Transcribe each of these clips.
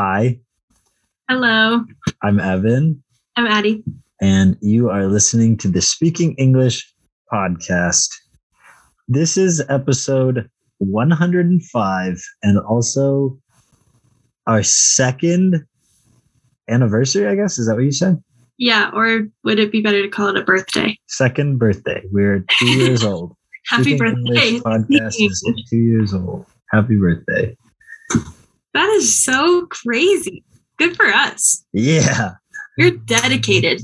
Hi, Hello, I'm Evan, I'm Addie. and you are listening to the Speaking English podcast. This is episode 105 and also our second anniversary, I guess. Is that what you said? Yeah, or would it be better to call it a birthday? Second birthday. We're two years old. Happy Speaking English birthday. podcast is two years old. Happy birthday. That is so crazy. Good for us. Yeah. You're dedicated.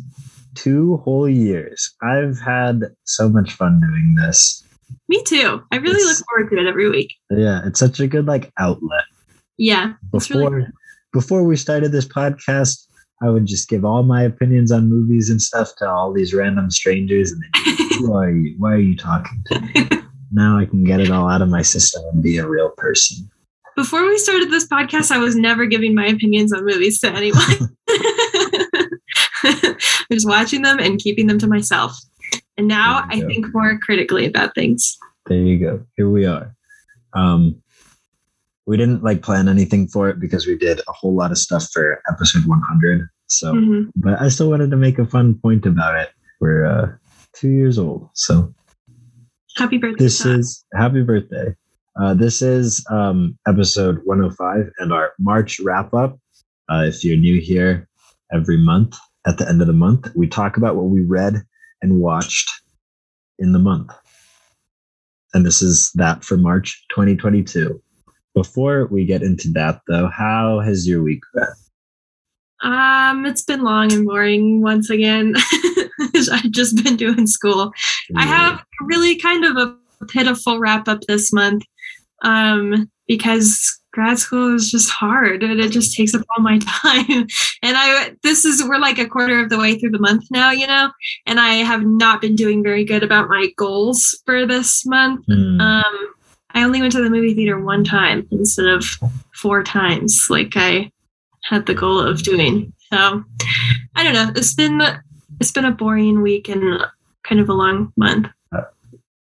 Two whole years. I've had so much fun doing this. Me too. I really It's- look forward to it every week. Yeah, it's such a good like outlet. Yeah, Before really before we started this podcast, I would just give all my opinions on movies and stuff to all these random strangers and like, who are you? Why are you talking to me? now I can get it all out of my system and be a real person. Before we started this podcast, I was never giving my opinions on movies to anyone. just watching them and keeping them to myself. And now I go. think more critically about things. There you go. Here we are. Um we didn't like plan anything for it because we did a whole lot of stuff for episode 100. So Mhm. but I still wanted to make a fun point about it. We're uh, two years old, so Happy birthday. this is happy birthday. Uh, this is um, episode 105 and our March wrap up. Uh, if you're new here, every month at the end of the month, we talk about what we read and watched in the month. And this is that for March 2022. Before we get into that, though, how has your week been? Um, it's been long and boring once again. I've just been doing school. I have really kind of a pitiful wrap up this month um, because grad school is just hard and it just takes up all my time. And I, this is, we're like a quarter of the way through the month now, you know, and I have not been doing very good about my goals for this month. Hmm. Um, I only went to the movie theater one time instead of four times, like I had the goal of doing. So I don't know. It's been it's been a boring week and kind of a long month. Uh.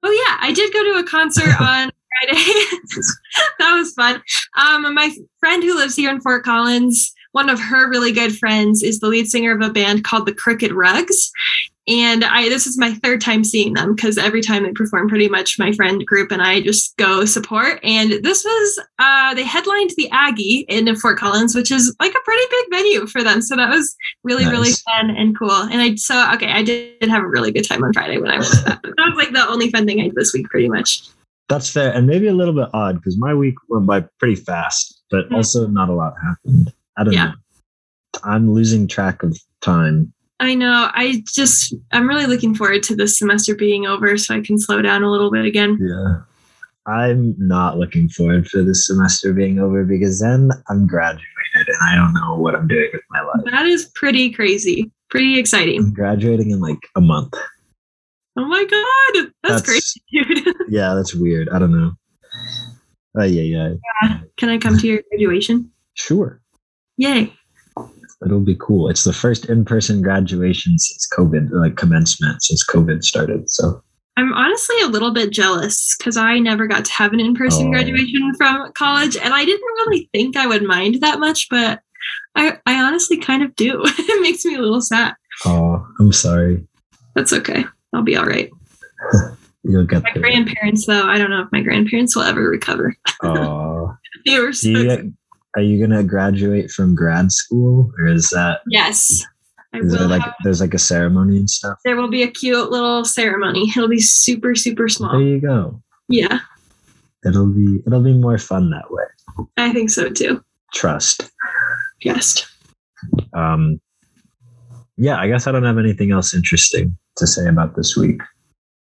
Oh yeah, I did go to a concert on Friday. that was fun. Um, my friend who lives here in Fort Collins, one of her really good friends is the lead singer of a band called the Crooked Rugs. And I this is my third time seeing them because every time they perform, pretty much my friend group and I just go support. And this was uh, they headlined the Aggie in Fort Collins, which is like a pretty big venue for them. So that was really really fun and cool. And I so okay, I did have a really good time on Friday when I to that. That was like the only fun thing I did this week, pretty much. That's fair, and maybe a little bit odd because my week went by pretty fast, but Mm. also not a lot happened. I don't Yeah. know. I'm losing track of time. I know. I just I'm really looking forward to this semester being over so I can slow down a little bit again. Yeah. I'm not looking forward for this semester being over because then I'm graduated and I don't know what I'm doing with my life. That is pretty crazy. Pretty exciting. I'm graduating in like a month. Oh my god. That's, That's- crazy, dude. Yeah, that's weird. I don't know. Uh, yeah, yeah. Can I come to your graduation? Sure. Yay. It'll be cool. It's the first in-person graduation since COVID, like commencement since COVID started. So I'm honestly a little bit jealous because I never got to have an in-person Oh. graduation from college, and I didn't really think I would mind that much, but I, I honestly kind of do. it makes me a little sad. oh, I'm sorry. That's okay. I'll be all right. You'll get My there. grandparents, though, I don't know if my grandparents will ever recover. Oh. They were so you, are you gonna graduate from grad school, or is that yes. I is there like have, there's like a ceremony and stuff? there will be a cute little ceremony. It'll be super, super small. There you go. Yeah, It'll be it'll be more fun that way. I think so too. Trust. Yes. Um, yeah, I guess I don't have anything else interesting to say about this week.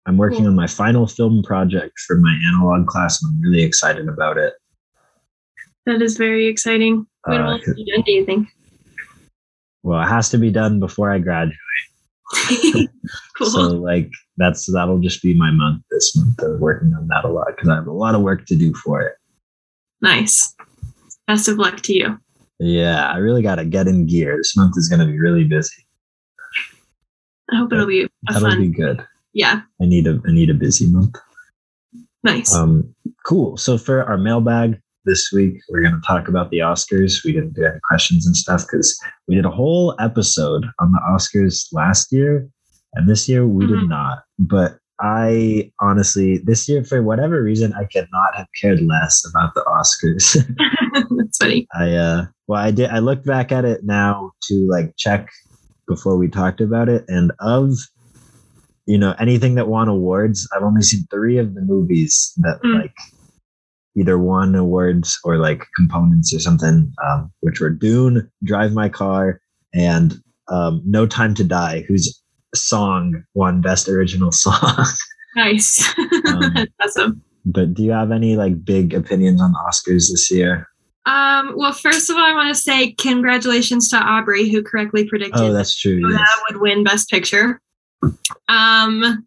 I'm working on my final film project for my analog class, and I'm really excited about it. That is very exciting. When Uh, will it be done, do you think? Well, it has to be done before I graduate. cool. So, like, that's that'll just be my month this month of working on that a lot because I have a lot of work to do for it. nice. Best of luck to you. Yeah, I really got to get in gear. This month is going to be really busy. I hope it'll be That'll fun. be good. yeah, I need a I need a busy month. nice. Um, cool. So for our mailbag, this week. We're going to talk about the Oscars. We didn't do any questions and stuff because we did a whole episode on the Oscars last year, and this year we Mhm. did not. But I honestly, this year, for whatever reason, I could not have cared less about the Oscars. That's funny. I uh well I did I looked back at it now to like check before we talked about it and of you know anything that won awards I've only seen 3 of the movies that Mm. like either won awards or like components or something um which were Dune, Drive My Car and um No Time to Die whose song won best original song. Nice. Um, awesome. but do you have any like big opinions on the Oscars this year? Um, well, first of all, I want to say congratulations to Aubrey, who correctly predicted Oh, that's true. that yes. Coda would win Best Picture. Um,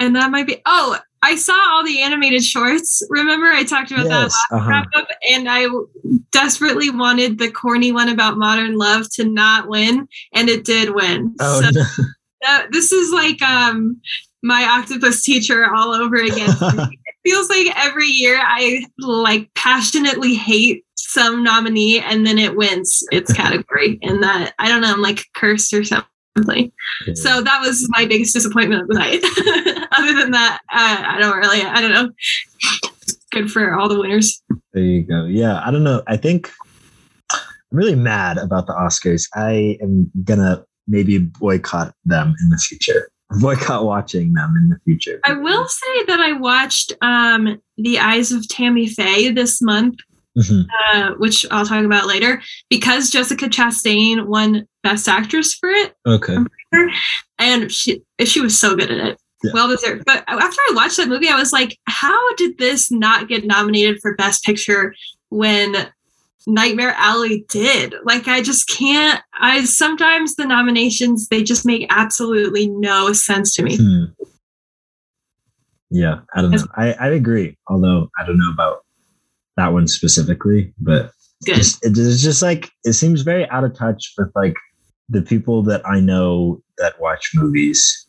and that might be. Oh, I saw all the animated shorts. Remember, I talked about that last uh-huh. wrap up, and I desperately wanted the corny one about modern love to not win, and it did win. Oh so no. that, this is like um my octopus teacher all over again. it feels like every year I like passionately hate some nominee and then it wins its category and that I don't know I'm like cursed or something. So that was my biggest disappointment of the night. Other than that, uh, I don't really I don't know. Good for all the winners. There you go. Yeah, I don't know. I think I'm really mad about the Oscars. I am gonna maybe boycott them in the future. Boycott watching them in the future. I will say that I watched um The Eyes of Tammy Faye this month Mhm. uh, which I'll talk about later, because Jessica Chastain won Best Actress for it, Okay. and she she was so good at it, Yeah. well deserved. But after I watched that movie, I was like, how did this not get nominated for Best Picture when Nightmare Alley did? Like, I just can't. I sometimes the nominations they just make absolutely no sense to me. Hmm. Yeah, I don't know. I, I agree. Although I don't know about that one specifically, but Good. just, it's just like it seems very out of touch with like the people that I know that watch movies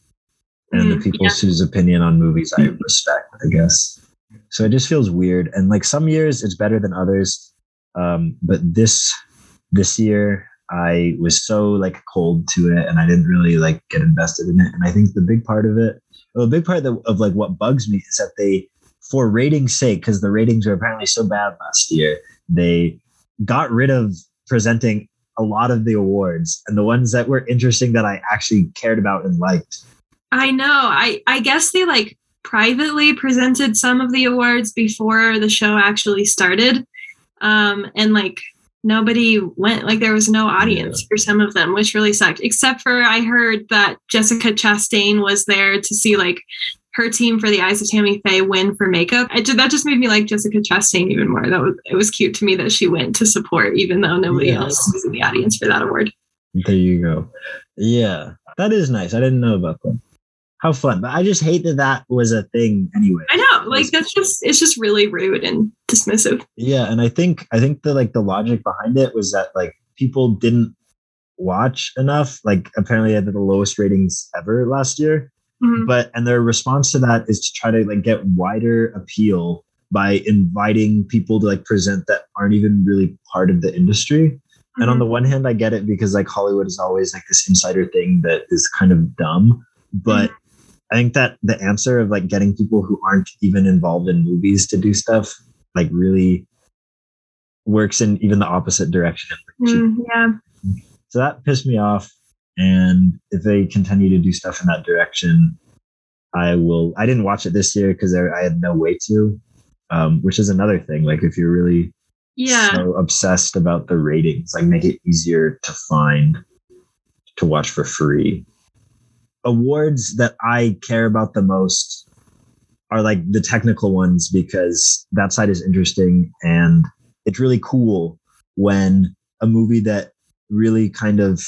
and the Mm, people whose opinion on movies I respect, I guess. So it just feels weird. And like some years it's better than others. Um, but this this year I was so like cold to it and I didn't really like get invested in it. And I think the big part of it, well, the big part of, of like what bugs me is that they, for ratings' sake, because the ratings were apparently so bad last year, they got rid of presenting a lot of the awards and the ones that were interesting that I actually cared about and liked. I know. I I guess they like privately presented some of the awards before the show actually started. Um and like nobody went like there was no audience for some of them, which really sucked. Except for I heard that Jessica Chastain was there to see like her team for the Eyes of Tammy Faye win for makeup. I, that just made me like Jessica Chastain even more. That was it was cute to me that she went to support, even though nobody Yeah. else was in the audience for that award. There you go. Yeah, that is nice. I didn't know about that. How fun. But I just hate that that was a thing anyway. I know, like that's just it's just really rude and dismissive. Yeah, and I think I think the like the logic behind it was that like people didn't watch enough. Like apparently they had the lowest ratings ever last year. Mhm. But and their response to that is to try to like get wider appeal by inviting people to like present that aren't even really part of the industry. And on Mhm. the one hand, I get it because like Hollywood is always like this insider thing that is kind of dumb. But I think that the answer of like getting people who aren't even involved in movies to do stuff like really works in even the opposite direction. Mm, yeah. So that pissed me off. And if they continue to do stuff in that direction, I will. I didn't watch it this year because I had no way to, um, which is another thing. Like if you're really Yeah. so obsessed about the ratings, like make it easier to find to watch for free. Awards that I care about the most are like the technical ones because that side is interesting and it's really cool when a movie that really kind of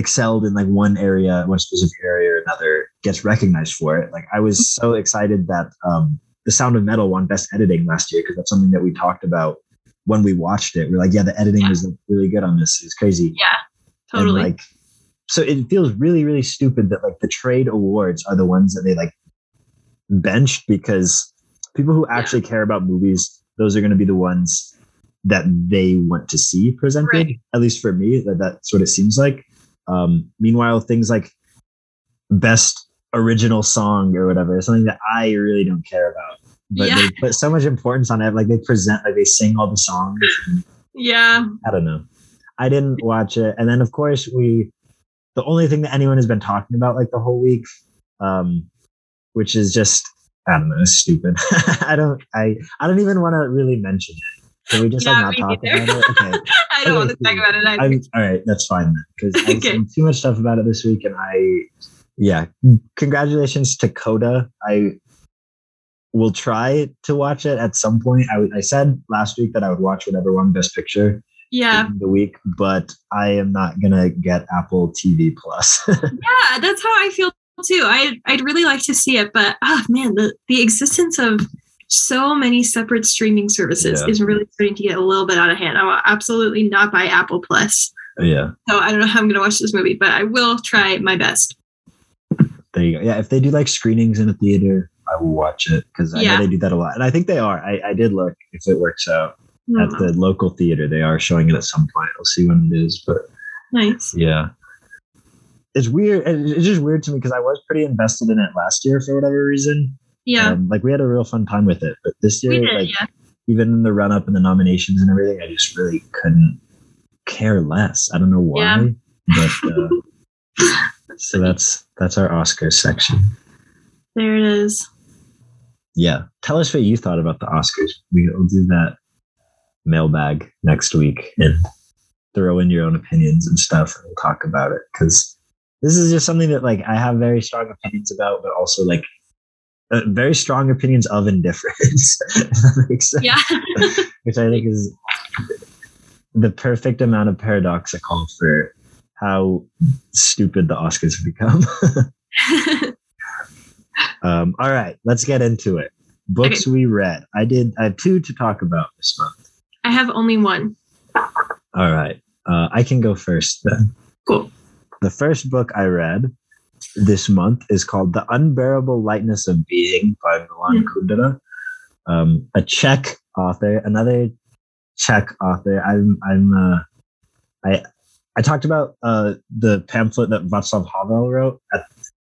excelled in like one area, one specific area or another gets recognized for it. Like I was so excited that um the Sound of Metal won Best Editing last year because that's something that we talked about when we watched it. We're like, yeah, the editing Yeah. was like, really good on this. It's crazy. Yeah. And, Totally. like, so it feels really, really stupid that like the trade awards are the ones that they like benched because people who actually care about movies those are going to be the ones that they want to see presented. Right. At least for me, that that sort of seems like. Um, meanwhile, things like best original song or whatever is something that I really don't care about. But Yeah. they put so much importance on it. Like they present, like they sing all the songs. Yeah. I don't know. I didn't watch it. And then of course we the only thing that anyone has been talking about like the whole week, um, which is just I don't know, stupid. I don't I I don't even want to really mention it. Can we just like not talk neither. about it? Okay. I don't want to talk about it either. I'm, all right, that's fine. Because I've Okay. seen too much stuff about it this week and I yeah. Congratulations to Coda. I will try to watch it at some point. I, w- I said last week that I would watch whatever won Best Picture yeah. the week, but I am not gonna get Apple TV Plus. Yeah, that's how I feel too. I I'd really like to see it, but oh man, the the existence of so many separate streaming services Yeah. is really starting to get a little bit out of hand. I will absolutely not buy Apple Plus. yeah, So I don't know how I'm gonna watch this movie, but I will try my best. there you go. Yeah, if they do like screenings in a theater, I will watch it because I Yeah. know they do that a lot, and I think they are. I, I did look if it works out at the local theater. They are showing it at some point. I'll see when it is, but nice. yeah. It's weird. It's just weird to me because I was pretty invested in it last year for whatever reason. Yeah. Um, like we had a real fun time with it, but this year, did, like yeah. even in the run up and the nominations and everything, I just really couldn't care less. I don't know why, Yeah. but uh, so that's that's our Oscars section. There it is. Yeah, tell us what you thought about the Oscars. We'll do that mailbag next week and throw in your own opinions and stuff, and we'll talk about it because this is just something that like I have very strong opinions about, but also like. Uh, very strong opinions of indifference. if that makes sense. Yeah. which I think is the perfect amount of paradoxical for how stupid the Oscars have become. um, all right, let's get into it. Books we read. I did. I had two to talk about this month. I have only one. All right, uh, I can go first then. Cool. The first book I read this month is called The Unbearable Lightness of Being by Milan Kundera, um, a Czech author, another Czech author. I'm, I'm, uh, I, I talked about uh, the pamphlet that Václav Havel wrote. At,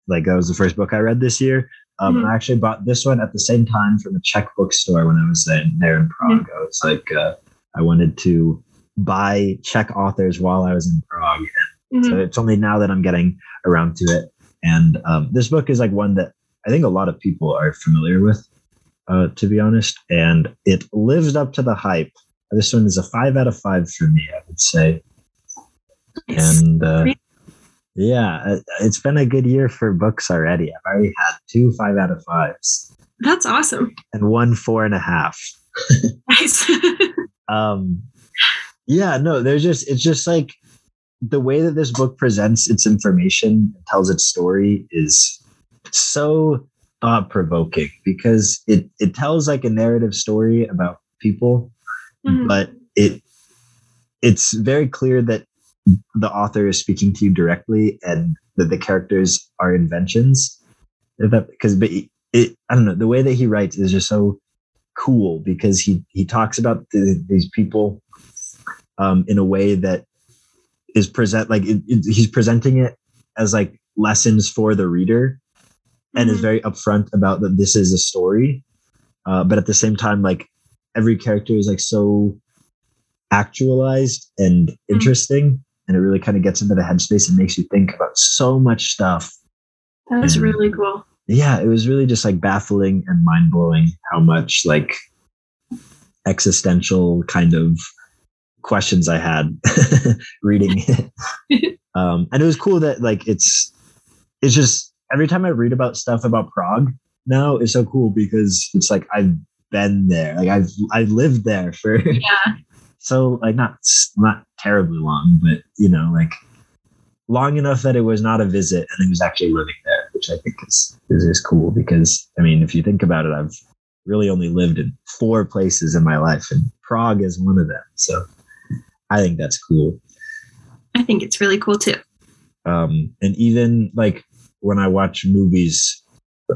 like that was the first book I read this year. Um, Mhm. I actually bought this one at the same time from a Czech bookstore when I was in, there in Prague. I was like, uh, I wanted to buy Czech authors while I was in Prague, Mhm. so it's only now that I'm getting around to it. And um, this book is like one that I think a lot of people are familiar with, uh, to be honest. And it lives up to the hype. This one is a five out of five for me, I would say. And uh, yeah, it- it's been a good year for books already. I've already had two five out of fives That's awesome. and one four and a half. Nice. um yeah no there's just it's just like the way that this book presents its information and tells its story is so thought provoking because it it tells like a narrative story about people Mhm. but it it's very clear that the author is speaking to you directly and that the characters are inventions because but it i don't know the way that he writes is just so cool because he he talks about the, these people um in a way that is present like it, it- he's presenting it as like lessons for the reader and is Mhm. very upfront about that this is a story uh, but at the same time like every character is like so actualized and interesting and it really kind of gets into the headspace and makes you think about so much stuff That was and- really cool. yeah it was really just like baffling and mind-blowing how much like existential kind of questions i had reading it. Um and it was cool that like it's it's just every time i read about stuff about prague now it's so cool because it's like i've been there. Like i've i lived there for Yeah. so like not not terribly long but you know like long enough that it was not a visit and it was actually living there which i think is is, is cool because i mean if you think about it i've really only lived in four places in my life and prague is one of them so i think that's cool I think it's really cool too. um and even like when i watch movies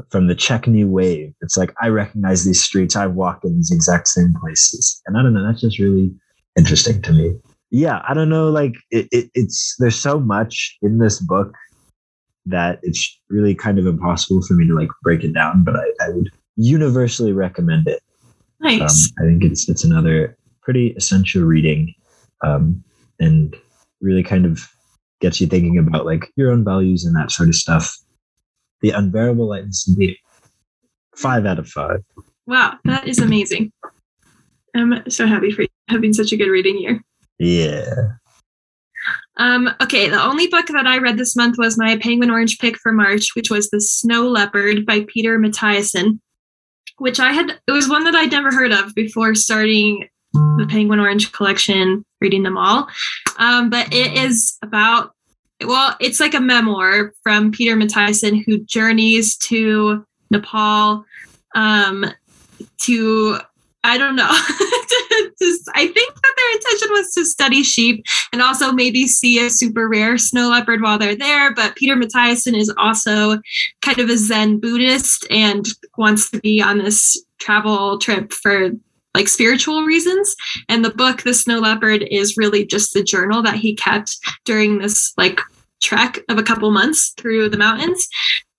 from the Czech New Wave. It's like I recognize these streets. I've walked in these exact same places, and I don't know. That's just really interesting to me. Yeah, I don't know. Like it, it, it's there's so much in this book that it's really kind of impossible for me to like break it down. But I, I would universally recommend it. Nice. Um, I think it's it's another pretty essential reading, um, and really kind of gets you thinking about like your own values and that sort of stuff. The unbearable lightness of being. Five out of five. Wow, that is amazing. I'm so happy for you having such a good reading year. Yeah. Um, okay, the only book that I read this month was my Penguin Orange pick for March, which was The Snow Leopard by Peter Matthiessen, which I had, it was one that I'd never heard of before starting the Penguin Orange collection, reading them all. Um, but it is about, well, it's like a memoir from Peter Matthiessen who journeys to Nepal um, to I don't know. I think that their intention was to study sheep and also maybe see a super rare snow leopard while they're there. But Peter Matthiessen is also kind of a Zen Buddhist and wants to be on this travel trip for like spiritual reasons. And the book, The Snow Leopard, is really just the journal that he kept during this like trek of a couple months through the mountains.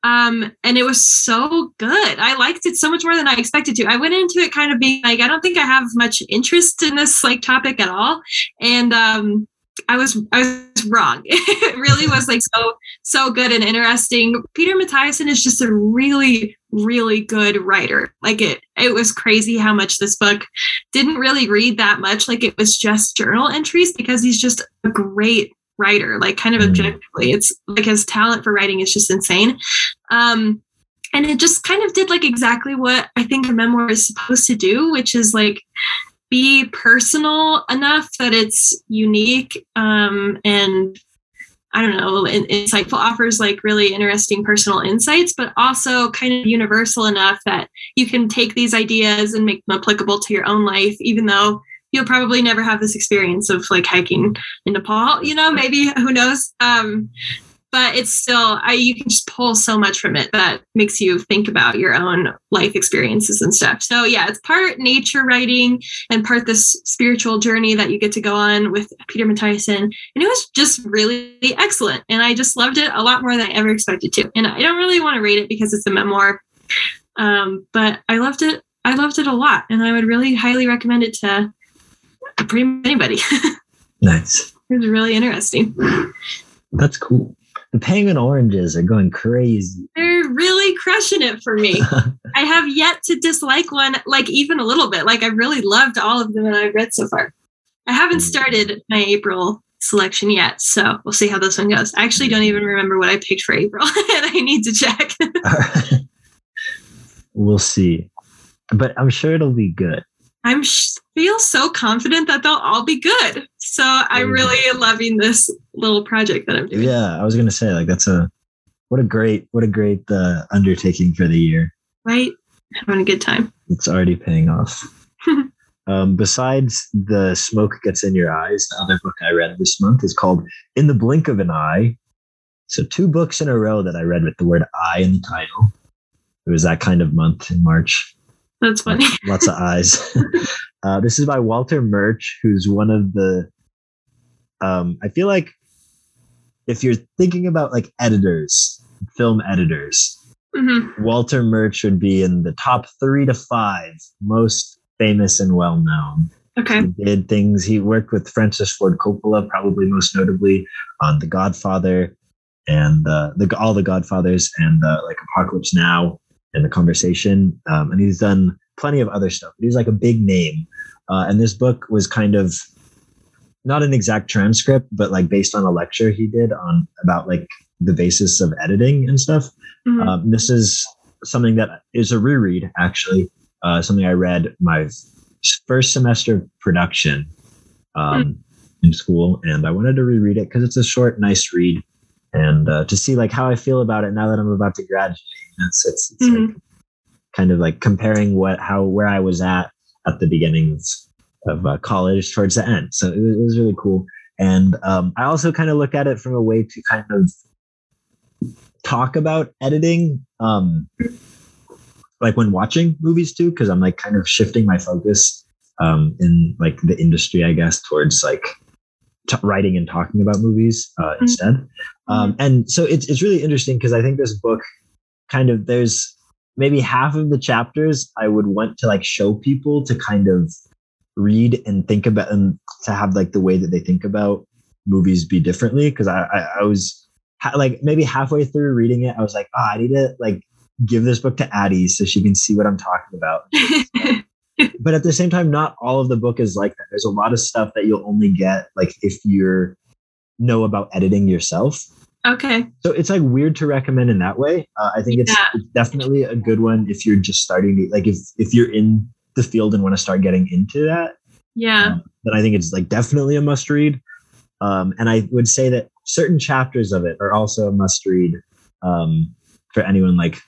Um, and it was so good. I liked it so much more than I expected to. I went into it kind of being like, I don't think I have much interest in this like topic at all. And um, I was I was wrong. it really was like so so good and interesting. Peter Matthiessen is just a really really good writer. Like it it was crazy how much this book didn't really read that much. Like it was just journal entries because he's just a great writer, like kind of Mm. objectively. It's like his talent for writing is just insane. Um, and it just kind of did like exactly what I think a memoir is supposed to do, which is like be personal enough that it's unique um, and I don't know, in, insightful offers like really interesting personal insights, but also kind of universal enough that you can take these ideas and make them applicable to your own life, even though you'll probably never have this experience of like hiking in Nepal, you know, maybe who knows. Um, but it's still I you can just pull so much from it that makes you think about your own life experiences and stuff. So yeah, it's part nature writing and part this spiritual journey that you get to go on with Peter Matthiessen. And it was just really excellent. And I just loved it a lot more than I ever expected to. And I don't really want to rate it because it's a memoir. Um, but I loved it. I loved it a lot. And I would really highly recommend it to pretty much anybody. Nice it was really interesting. That's cool. The penguin oranges are going crazy. They're really crushing it for me. I have yet to dislike one, like even a little bit. Like I really loved all of them that I've read so far. I haven't mm. started my April selection yet, so we'll see how this one goes. I actually don't even remember what I picked for April, and I need to check. we'll see. But I'm sure it'll be good. I'm sh- feel so confident that they'll all be good. So I'm really loving this little project that I'm doing. Yeah, I was gonna say like that's a what a great what a great uh, undertaking for the year. Right? Having a good time. It's already paying off. um, besides the smoke gets in your eyes, the other book I read this month is called In the Blink of an Eye. So two books in a row that I read with the word "eye" in the title. It was that kind of month in March. That's funny. Lots of eyes. uh, this is by Walter Murch, who's one of the. Um, I feel like if you're thinking about like editors, film editors, hmm Walter Murch would be in the top three to five most famous and well known. Okay. He did things. He worked with Francis Ford Coppola, probably most notably on The Godfather and uh, the all the Godfathers and uh, like Apocalypse Now and The Conversation. Um, and he's done plenty of other stuff. He's like a big name. Uh, and this book was kind of not an exact transcript, but like based on a lecture he did on about like the basis of editing and stuff. Mhm. Um, this is something that is a reread, actually. Uh, something I read my first semester of production um, in school, and I wanted to reread it because it's a short, nice read, and uh, to see like how I feel about it now that I'm about to graduate. It's it's, it's like kind of like comparing what how where I was at at the beginning of, of uh, college towards the end. So it was, it was really cool. And um, I also kind of look at it from a way to kind of talk about editing um like when watching movies too because i'm like kind of shifting my focus um in like the industry i guess towards like t- writing and talking about movies uh, mm-hmm. instead. Um and so it's it's really interesting because i think this book kind of there's maybe half of the chapters i would want to like show people to kind of read and think about and to have like the way that they think about movies be differently. Because I, I, I was ha- like maybe halfway through reading it I was like oh I need to like give this book to Addie so she can see what I'm talking about but at the same time not all of the book is like that there's a lot of stuff that you'll only get like if you're know about editing yourself okay so it's like weird to recommend in that way uh, I think it's, yeah. it's definitely a good one if you're just starting to like if if you're in the field and want to start getting into that, yeah, um, then I think it's like definitely a must read. Um, and I would say that certain chapters of it are also a must read um, for anyone like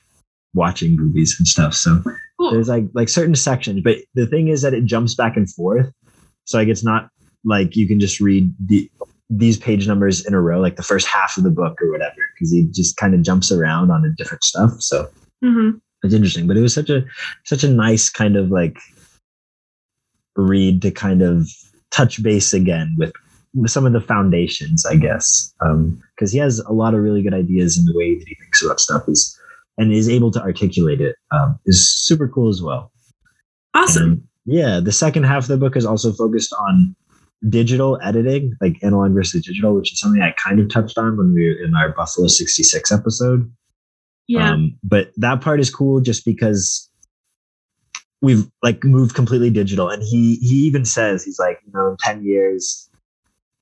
watching movies and stuff. So cool. there's like like certain sections, but the thing is that it jumps back and forth. So like it's not like you can just read the these page numbers in a row, like the first half of the book or whatever, because he just kind of jumps around on different stuff. So mm-hmm it's interesting but it was such a such a nice kind of like read to kind of touch base again with, with some of the foundations i guess because um, he has a lot of really good ideas in the way that he thinks about stuff is and is able to articulate it um, is super cool as well awesome and yeah the second half of the book is also focused on digital editing like analog versus digital which is something i kind of touched on when we were in our buffalo 66 episode yeah. Um, but that part is cool just because we've like moved completely digital. And he he even says he's like, you know, in 10 years,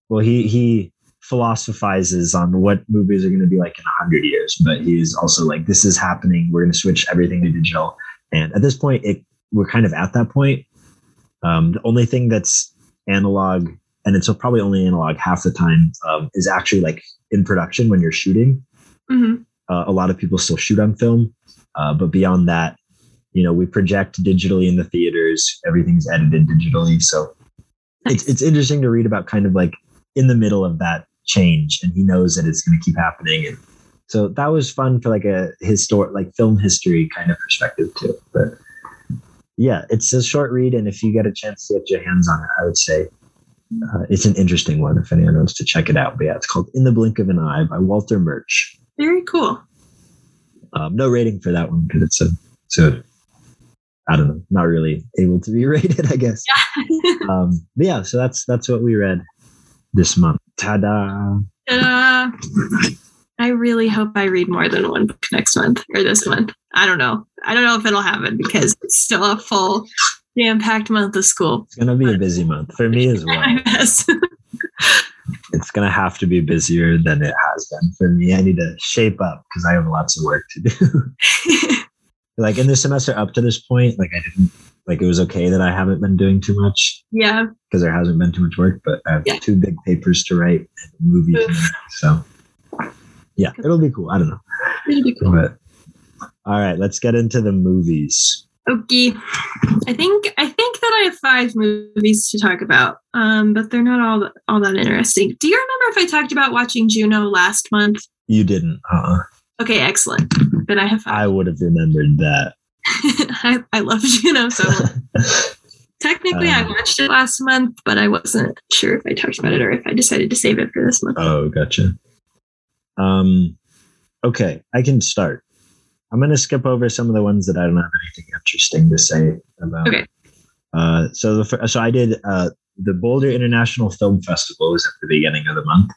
well, he he philosophizes on what movies are going to be like in 100 years, but he's also like, this is happening. We're going to switch everything to digital. And at this point, it we're kind of at that point. Um, the only thing that's analog, and it's probably only analog half the time, um, is actually like in production when you're shooting. Mm-hmm. Uh, a lot of people still shoot on film, uh, but beyond that, you know, we project digitally in the theaters. Everything's edited digitally, so it's it's interesting to read about kind of like in the middle of that change, and he knows that it's going to keep happening, and so that was fun for like a historic, like film history kind of perspective too. But yeah, it's a short read, and if you get a chance to get your hands on it, I would say uh, it's an interesting one if anyone wants to check it out. But yeah, it's called In the Blink of an Eye by Walter Murch. Very cool. Um, no rating for that one because it's a, a, I don't know, not really able to be rated, I guess. Yeah. um, but yeah, so that's that's what we read this month. Ta-da! Ta-da! I really hope I read more than one book next month or this month. I don't know. I don't know if it'll happen because it's still a full jam-packed month of school. It's gonna be a busy month for me as well. it's going to have to be busier than it has been for me. I need to shape up because I have lots of work to do. like in the semester up to this point, like I didn't like it was okay that I haven't been doing too much. Yeah. Because there hasn't been too much work, but I have yeah. two big papers to write and movies. so yeah, it'll be cool. I don't know. It'll be cool. But all right, let's get into the movies. Okay. I think I think that I have five movies to talk about, um, but they're not all all that interesting. Do you remember if I talked about watching Juno last month? You didn't. Uh-uh. Okay, excellent. Then I have five. I would have remembered that. I, I love Juno so much. Technically, um, I watched it last month, but I wasn't sure if I talked about it or if I decided to save it for this month. Oh, gotcha. Um, okay, I can start. I'm going to skip over some of the ones that I don't have anything interesting to say about. Okay. Uh, so the so I did uh, the Boulder International Film Festival was at the beginning of the month,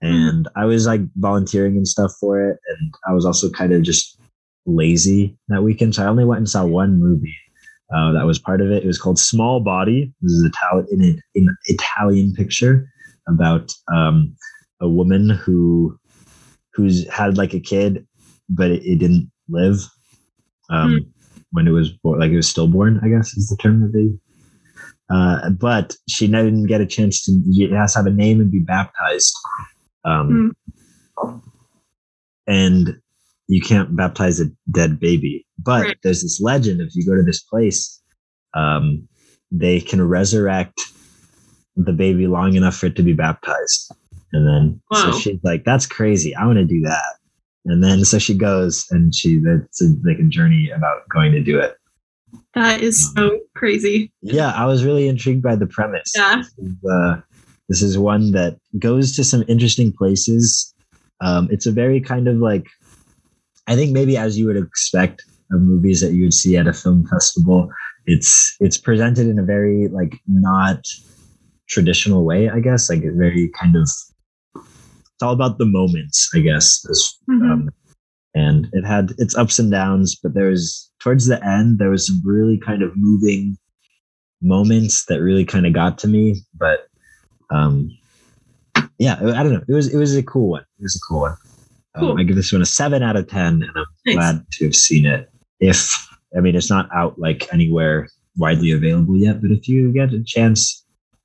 and I was like volunteering and stuff for it, and I was also kind of just lazy that weekend, so I only went and saw one movie. Uh, that was part of it. It was called Small Body. This is Italian in an Italian picture about um, a woman who who's had like a kid, but it, it didn't live um, mm. when it was born, like it was stillborn, I guess is the term that they. Uh, but she didn't get a chance to. It has to have a name and be baptized, um, mm. and you can't baptize a dead baby. But right. there's this legend: if you go to this place, um, they can resurrect the baby long enough for it to be baptized. And then Whoa. so she's like, "That's crazy. I want to do that." And then so she goes and she that's a, like a journey about going to do it. That is so crazy. Yeah, I was really intrigued by the premise. Yeah. This is, uh, this is one that goes to some interesting places. Um, it's a very kind of like, I think maybe as you would expect of movies that you would see at a film festival, it's it's presented in a very like not traditional way, I guess. Like a very kind of it's all about the moments, I guess. This, Mhm. um, and it had its ups and downs, but there was towards the end there was some really kind of moving moments that really kind of got to me. But um, yeah, I don't know. It was it was a cool one. It was a cool one. Um, I give this one a seven out of ten, and I'm Nice. glad to have seen it. If I mean, it's not out like anywhere widely available yet, but if you get a chance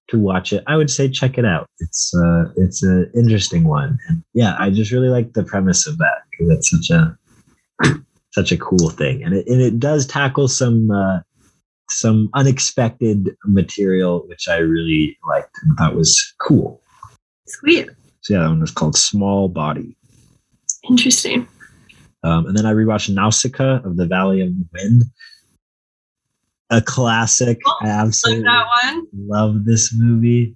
to watch it, I would say check it out. It's uh, it's an interesting one, and yeah, I just really like the premise of that because it's such a such a cool thing, and it and it does tackle some uh, some unexpected material, which I really liked and thought was cool. Sweet. So yeah, that one was called Small Body. Interesting. Um, and then I rewatched Nausicaa of the Valley of the Wind. A classic. Oh, I absolutely Like that one. love this movie.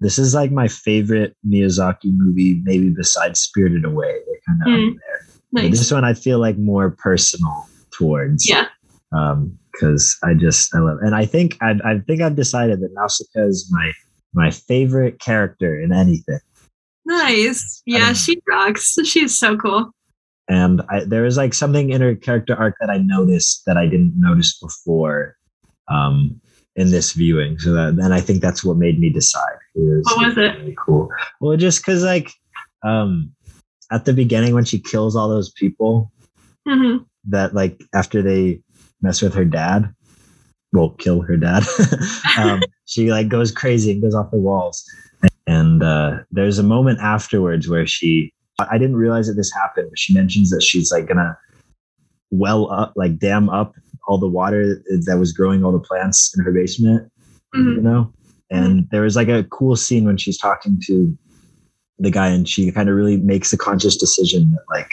This is like my favorite Miyazaki movie, maybe besides Spirited Away. They're kind of Mm. up there. But Nice. this one I feel like more personal towards. Yeah. Um, because I just I love, and I think I I think I've decided that Nausicaa is my my favorite character in anything. Nice. Yeah, she rocks. She's so cool. and I, there was like something in her character arc that I noticed that I didn't notice before um, in this viewing. So that, then I think that's what made me decide. It was, What was it? Really cool. Well, just because like um, at the beginning when she kills all those people, hmm that like after they mess with her dad, well, kill her dad, um, she like goes crazy and goes off the walls. And uh, there's a moment afterwards where she, I didn't realize that this happened, but she mentions that she's like gonna well up, like dam up all the water that was growing all the plants in her basement, hmm you know? And there was like a cool scene when she's talking to the guy and she kind of really makes a conscious decision that like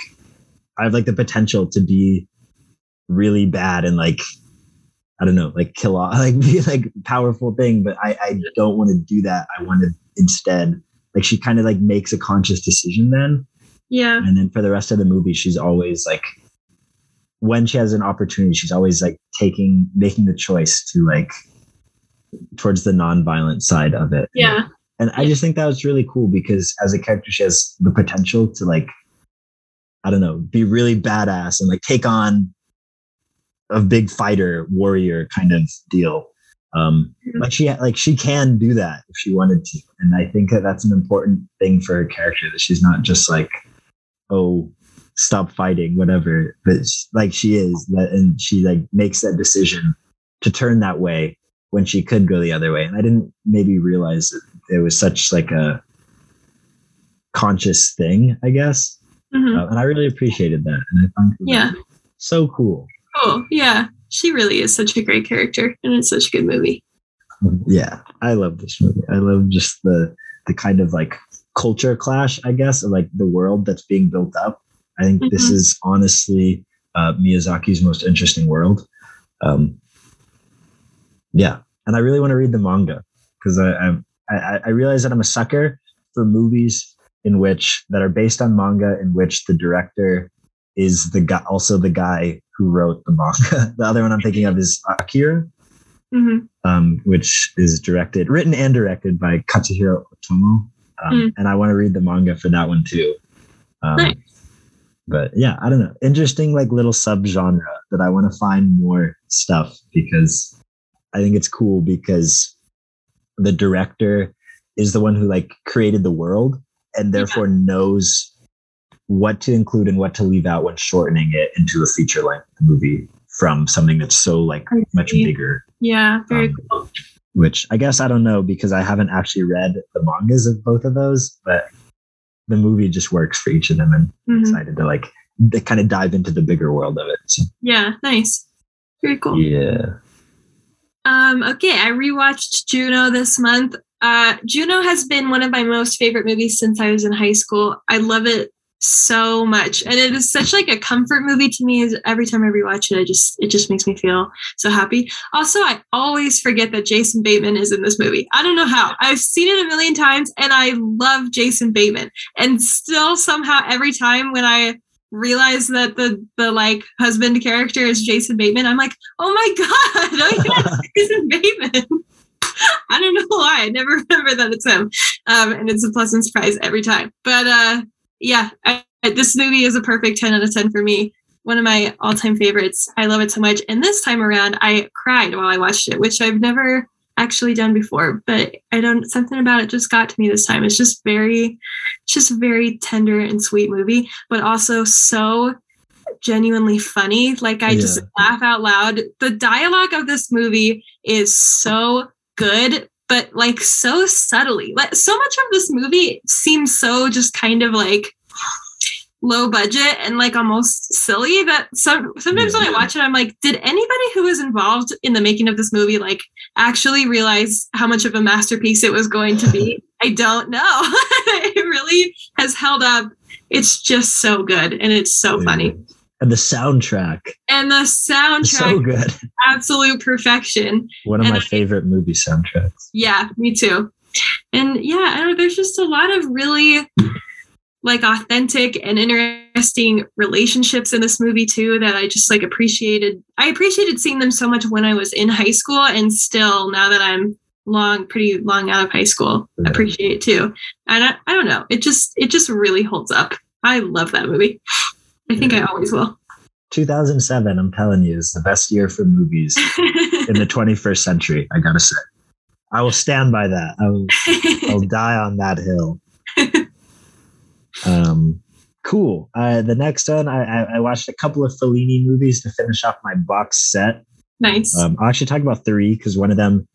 I have like the potential to be really bad and like I don't know, like kill off like be like powerful thing, but I, I don't want to do that. I want to instead like she kind of like makes a conscious decision then. Yeah. And then for the rest of the movie, she's always like when she has an opportunity, she's always like taking making the choice to like towards the non-violent side of it. Yeah. And I just think that was really cool because as a character, she has the potential to like, I don't know, be really badass and like take on a big fighter, warrior kind of deal. Um, Mhm. like she like she can do that if she wanted to, and I think that that's an important thing for her character that she's not just like, oh, stop fighting, whatever. But sh- like she is that, and she like makes that decision to turn that way when she could go the other way. And I didn't maybe realize that it was such like a conscious thing, I guess. hmm Uh, and I really appreciated that. And I found it Yeah. so cool. Cool. Yeah. She really is such a great character, and it's such a good movie. Yeah, I love this movie. I love just the the kind of like culture clash, I guess, of like the world that's being built up. I think this Mhm. is honestly uh, Miyazaki's most interesting world. Um, yeah, and I really want to read the manga because I, I I I realize that I'm a sucker for movies in which that are based on manga in which the director is the guy also the guy who wrote the manga. the other one I'm thinking of is Akira hmm um, which is directed, written and directed by Katsuhiro Otomo. Um, Mm. And I want to read the manga for that one too. Um, Nice. But yeah, I don't know. Interesting, like little subgenre that I want to find more stuff because I think it's cool because the director is the one who like created the world and therefore knows what to include and what to leave out when shortening it into a feature length movie from something that's so like much bigger Yeah. Very Um, cool. which I guess I don't know because I haven't actually read the mangas of both of those, but the movie just works for each of them and I'm Mhm. excited to like to kind of dive into the bigger world of it. So, Yeah. Nice. Very cool. yeah. Um, okay, I rewatched Juno this month. Uh, Juno has been one of my most favorite movies since I was in high school. I love it so much and it is such like a comfort movie to me is every time i rewatch it i just it just makes me feel so happy also i always forget that jason bateman is in this movie i don't know how i've seen it a million times and i love jason bateman and still somehow every time when i realize that the the like husband character is jason bateman i'm like oh my god oh yeah jason bateman I don't know why. I never remember that it's him. Um, and it's a pleasant surprise every time. But uh, yeah, I, this movie is a perfect 10 out of 10 for me. One of my all time favorites. I love it so much. And this time around, I cried while I watched it, which I've never actually done before. But I don't, something about it just got to me this time. It's just very, just very tender and sweet movie, but also so genuinely funny. Like I yeah. just laugh out loud. The dialogue of this movie is so good, but like so subtly. Like so much of this movie seems so just kind of like low budget and like almost silly that some sometimes yeah. when I watch it, I'm like, did anybody who was involved in the making of this movie like actually realize how much of a masterpiece it was going to be? I don't know. it really has held up. It's just so good and it's so yeah. funny and the soundtrack. And the soundtrack, so good, absolute perfection. One of and my I, favorite movie soundtracks. Yeah, me too. And yeah, I know. There's just a lot of really like authentic and interesting relationships in this movie too that I just like appreciated. I appreciated seeing them so much when I was in high school, and still now that I'm long, pretty long out of high school, yeah. appreciate too. And I, I don't know, it just it just really holds up. I love that movie. I think I always will. 2007, I'm telling you, is the best year for movies in the 21st century. I gotta say, I will stand by that. I will, I'll die on that hill. Um, cool. Uh, the next one, I, I, watched a couple of Fellini movies to finish off my box set. Nice. Um, I'll actually talk about three because one of them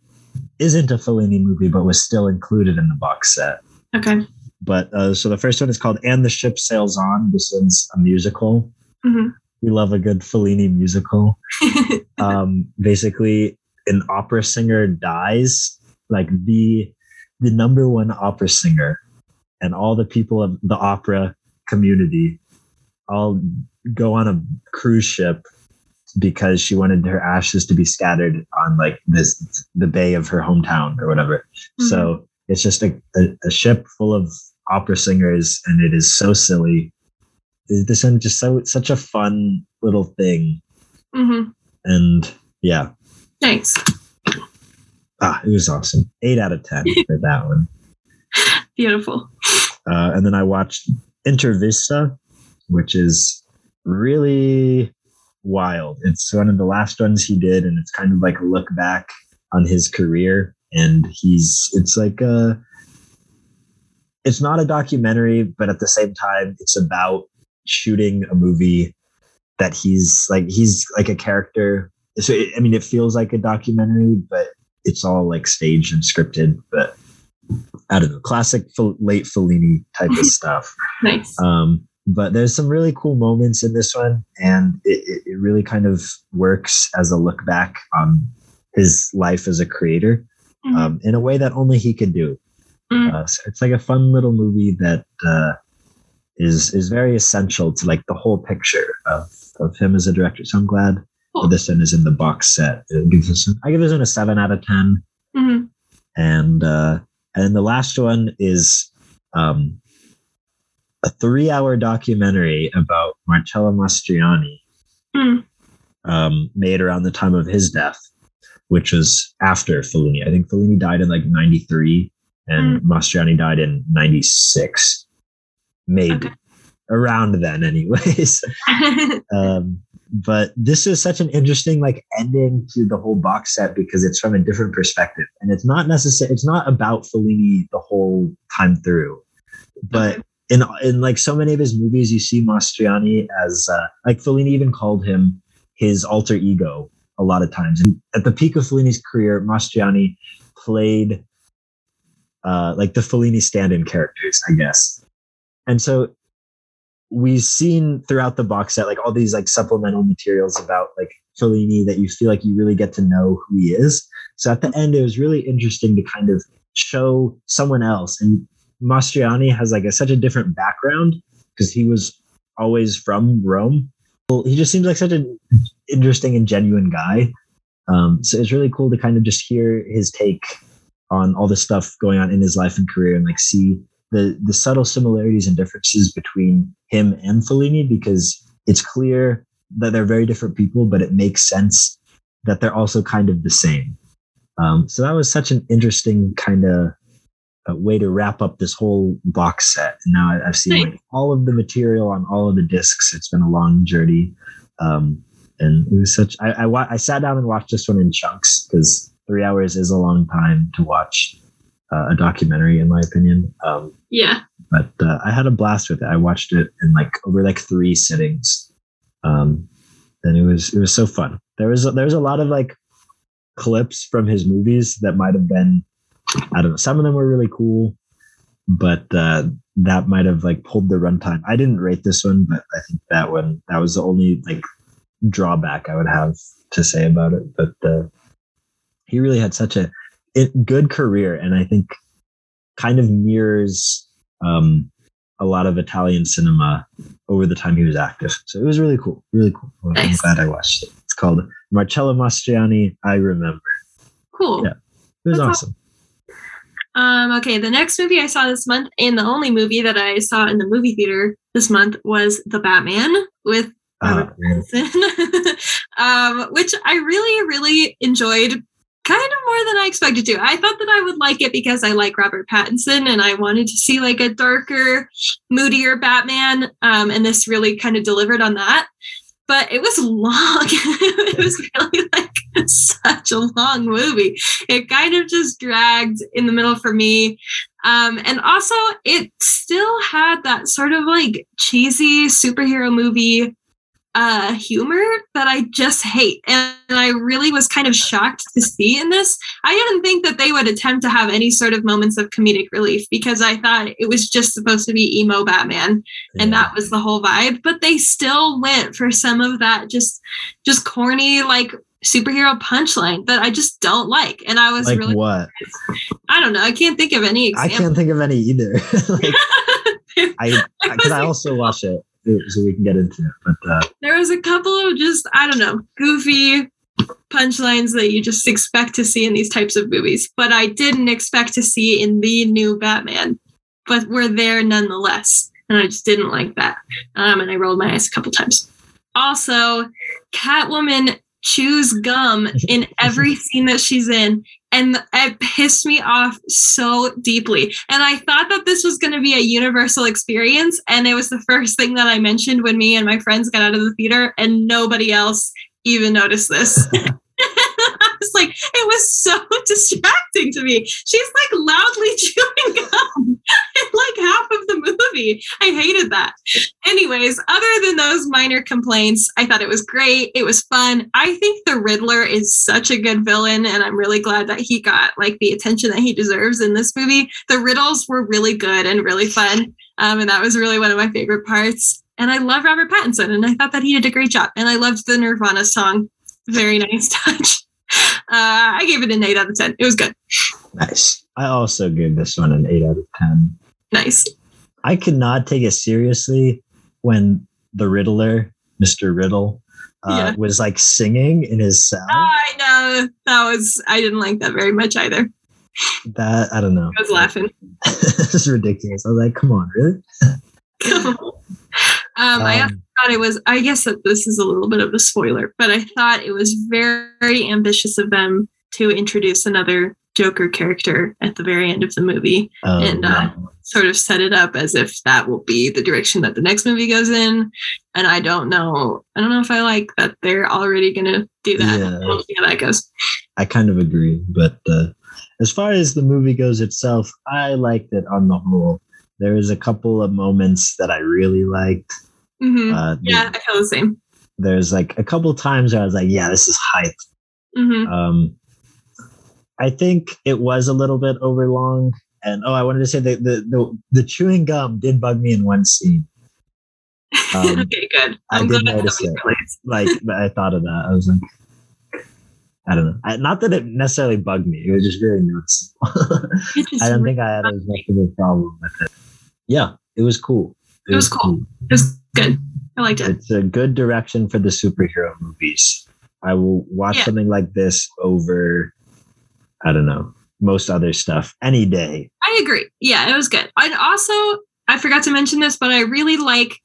isn't a Fellini movie, but was still included in the box set. Okay. But uh, so the first one is called And the Ship Sails On. This one's a musical. Mm-hmm. We love a good Fellini musical. um, basically, an opera singer dies, like the the number one opera singer, and all the people of the opera community all go on a cruise ship because she wanted her ashes to be scattered on like this the bay of her hometown or whatever. Mm-hmm. So it's just a, a, a, ship full of opera singers and it is so silly. This is just so such a fun little thing. Mm-hmm. and yeah. Thanks. Ah it was awesome. Eight out of ten for that one. Beautiful. Uh, and then i watched intervista which is really wild. It's one of the last ones he did and it's kind of like a look back on his career and he's it's like a it's not a documentary but at the same time it's about shooting a movie that he's like he's like a character. So it, i mean it feels like a documentary but it's all like staged and scripted but i don't know classic late fellini type of stuff. Nice. Um but there's some really cool moments in this one and it, it really kind of works as a look back on his life as a creator mm-hmm. um, in a way that only he could do. Mm-hmm. Uh, so it's like a fun little movie that uh, is is very essential to like the whole picture of, of him as a director. So I'm glad cool. this one is in the box set. It gives us, I give this one a seven out of 10 mm-hmm. And uh, and the last one is um, a three hour documentary about Marcello Mastroianni, mm. um, made around the time of his death which was after Fellini. I think Fellini died in like 93 and mm. Mastroianni died in 96, maybe okay. around then, anyways. um, but this is such an interesting like ending to the whole box set because it's from a different perspective and it's not necessary it's not about Fellini the whole time through but in in like so many of his movies you see Mastroianni as uh, like Fellini even called him his alter ego a lot of times. And at the peak of Fellini's career, Mastroianni played uh, like the Fellini stand-in characters, I guess. And so we've seen throughout the box set like all these like supplemental materials about like Fellini that you feel like you really get to know who he is. So at the end, it was really interesting to kind of show someone else. And Mastroianni has like a, such a different background because he was always from Rome. Well, he just seems like such an interesting and genuine guy. Um, so it's really cool to kind of just hear his take on all the stuff going on in his life and career and like see the the subtle similarities and differences between him and Fellini because it's clear that they're very different people, but it makes sense that they're also kind of the same. Um, so that was such an interesting kind of uh, way to wrap up this whole box set. And now I've seen like, all of the material on all of the discs. It's been a long journey. Um, and it was such, I, I, I, sat down and watched this one in chunks because three hours is a long time to watch uh, a documentary, in my opinion. Um, yeah. But uh, I had a blast with it. I watched it in like over like three sittings. Um, and it was, it was so fun. There was, there was a lot of like clips from his movies that might have been I don't know. Some of them were really cool, but uh, that might have like pulled the runtime. I didn't rate this one, but I think that one that was the only like drawback I would have to say about it. But uh, he really had such a it, good career, and I think kind of mirrors um, a lot of Italian cinema over the time he was active. So it was really cool, really cool. I'm glad I watched it. It's called Marcello Mastroianni. I remember. Cool. Yeah, it was That's awesome. Um, okay, the next movie I saw this month, and the only movie that I saw in the movie theater this month was The Batman with Robert uh, Pattinson, um, which I really, really enjoyed kind of more than I expected to. I thought that I would like it because I like Robert Pattinson and I wanted to see like a darker, moodier Batman. Um, and this really kind of delivered on that. But it was long. it was really like such a long movie. It kind of just dragged in the middle for me. Um, and also, it still had that sort of like cheesy superhero movie uh, humor that I just hate. And I really was kind of shocked to see in this. I didn't think that they would attempt to have any sort of moments of comedic relief because I thought it was just supposed to be emo Batman yeah. and that was the whole vibe. But they still went for some of that just just corny like superhero punchline that I just don't like. And I was like really what? I don't know. I can't think of any. Example. I can't think of any either. like, I because I also watch it so we can get into it. But uh, there was a couple of just I don't know goofy punchlines that you just expect to see in these types of movies, but I didn't expect to see in the new Batman. But we're there nonetheless, and I just didn't like that. Um, and I rolled my eyes a couple times. Also, Catwoman chews gum in every scene that she's in and it pissed me off so deeply. And i thought that this was going to be a universal experience and it was the first thing that i mentioned when me and my friends got out of the theater and nobody else even noticed this was like, it was so distracting to me. She's like loudly chewing gum in like half of the movie. I hated that. Anyways, other than those minor complaints, I thought it was great. It was fun. I think the Riddler is such a good villain, and I'm really glad that he got like the attention that he deserves in this movie. The riddles were really good and really fun. Um, and that was really one of my favorite parts. And I love Robert Pattinson, and I thought that he did a great job. And I loved the Nirvana song. Very nice touch. Uh, I gave it an eight out of ten. It was good. Nice. I also gave this one an eight out of ten. Nice. I could not take it seriously when the Riddler, Mr. Riddle, uh, yeah. was like singing in his cell. I know that was. I didn't like that very much either. That I don't know. I was laughing. this is ridiculous. I was like, "Come on, really?" um, um, I thought it was, I guess that this is a little bit of a spoiler, but I thought it was very, very ambitious of them to introduce another Joker character at the very end of the movie oh, and uh, sort of set it up as if that will be the direction that the next movie goes in. And I don't know. I don't know if I like that they're already going to do that. Yeah. We'll see how that goes. I kind of agree. But uh, as far as the movie goes itself, I liked it on the whole. There was a couple of moments that I really liked. Mm-hmm. Uh, yeah, I feel the same. There's like a couple times where I was like, yeah, this is hype. Mm-hmm. Um, I think it was a little bit overlong. And oh, I wanted to say that the, the, the chewing gum did bug me in one scene. Um, okay, good. I'm i did notice it. like, I thought of that. I was like, I don't know. I, not that it necessarily bugged me. It was just very noticeable. I don't think I had as much of a problem with it. Yeah, it was cool It was cool. It was good. I liked it. It's a good direction for the superhero movies. I will watch Yeah. something like this over, I don't know, most other stuff any day. I agree. Yeah, it was good. And also, I forgot to mention this, but I really like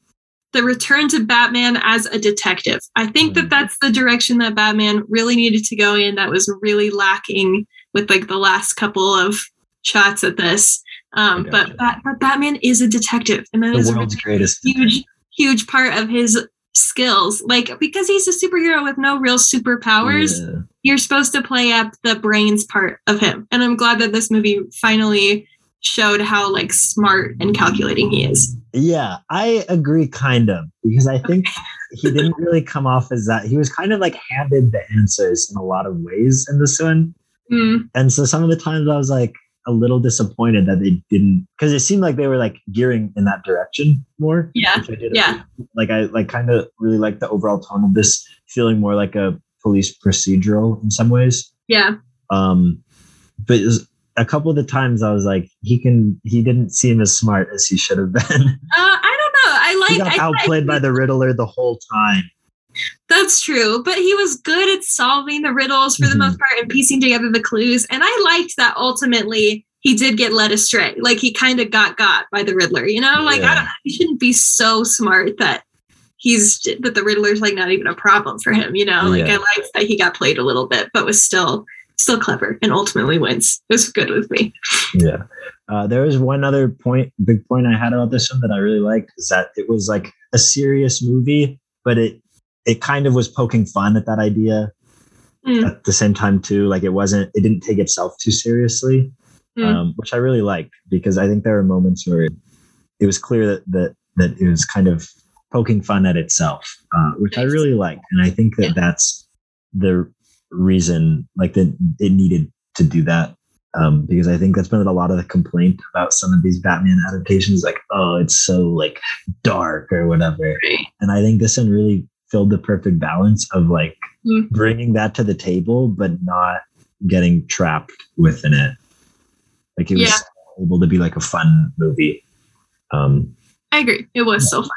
the return to Batman as a detective. I think Mm. that that's the direction that Batman really needed to go in. That was really lacking with like the last couple of shots at this. Um, but, but Batman is a detective, and that The is a world's really greatest. huge, huge part of his skills. Like because he's a superhero with no real superpowers, Yeah. you're supposed to play up the brains part of him and i'm glad that this movie finally showed how like smart and calculating he is Yeah, I agree, kind of, because I think he didn't really come off as that. He was kind of like handed the answers in a lot of ways in this one. Mm, And so some of the times I was like a little disappointed that they didn't, because it seemed like they were like gearing in that direction more. yeah which I did yeah like I like kind of really like the overall tone of this, feeling more like a police procedural in some ways. yeah Um, but it was- a couple of the times I was like, he can, he didn't seem as smart as he should have been. uh, i don't know i like he got I, outplayed by the Riddler the whole time. That's true but he was good at solving the riddles for the Mhm. most part and piecing together the clues and i liked that ultimately he did get led astray like he kind of got got by the riddler you know like i don't know he shouldn't be so smart that he's that the riddler's like not even a problem for him you know like Yeah. i liked that he got played a little bit but was still still clever and ultimately wins it was good with me Yeah. Uh, there was one other point, big point I had about this one that I really liked is that it was like a serious movie, but it it kind of was poking fun at that idea Mm. at the same time too. Like it wasn't, it didn't take itself too seriously, Mm. um, which I really liked because I think there were moments where it was clear that that that it was kind of poking fun at itself, uh, which I really liked, and I think that Yeah. that's the reason, like that it needed to do that um, because I think that's been a lot of the complaint about some of these Batman adaptations, like oh, it's so like dark or whatever. And I think this one really filled the perfect balance of like Mm. bringing that to the table, but not getting trapped within it. Like it was Yeah. able to be like a fun movie. Um, i agree it was so fun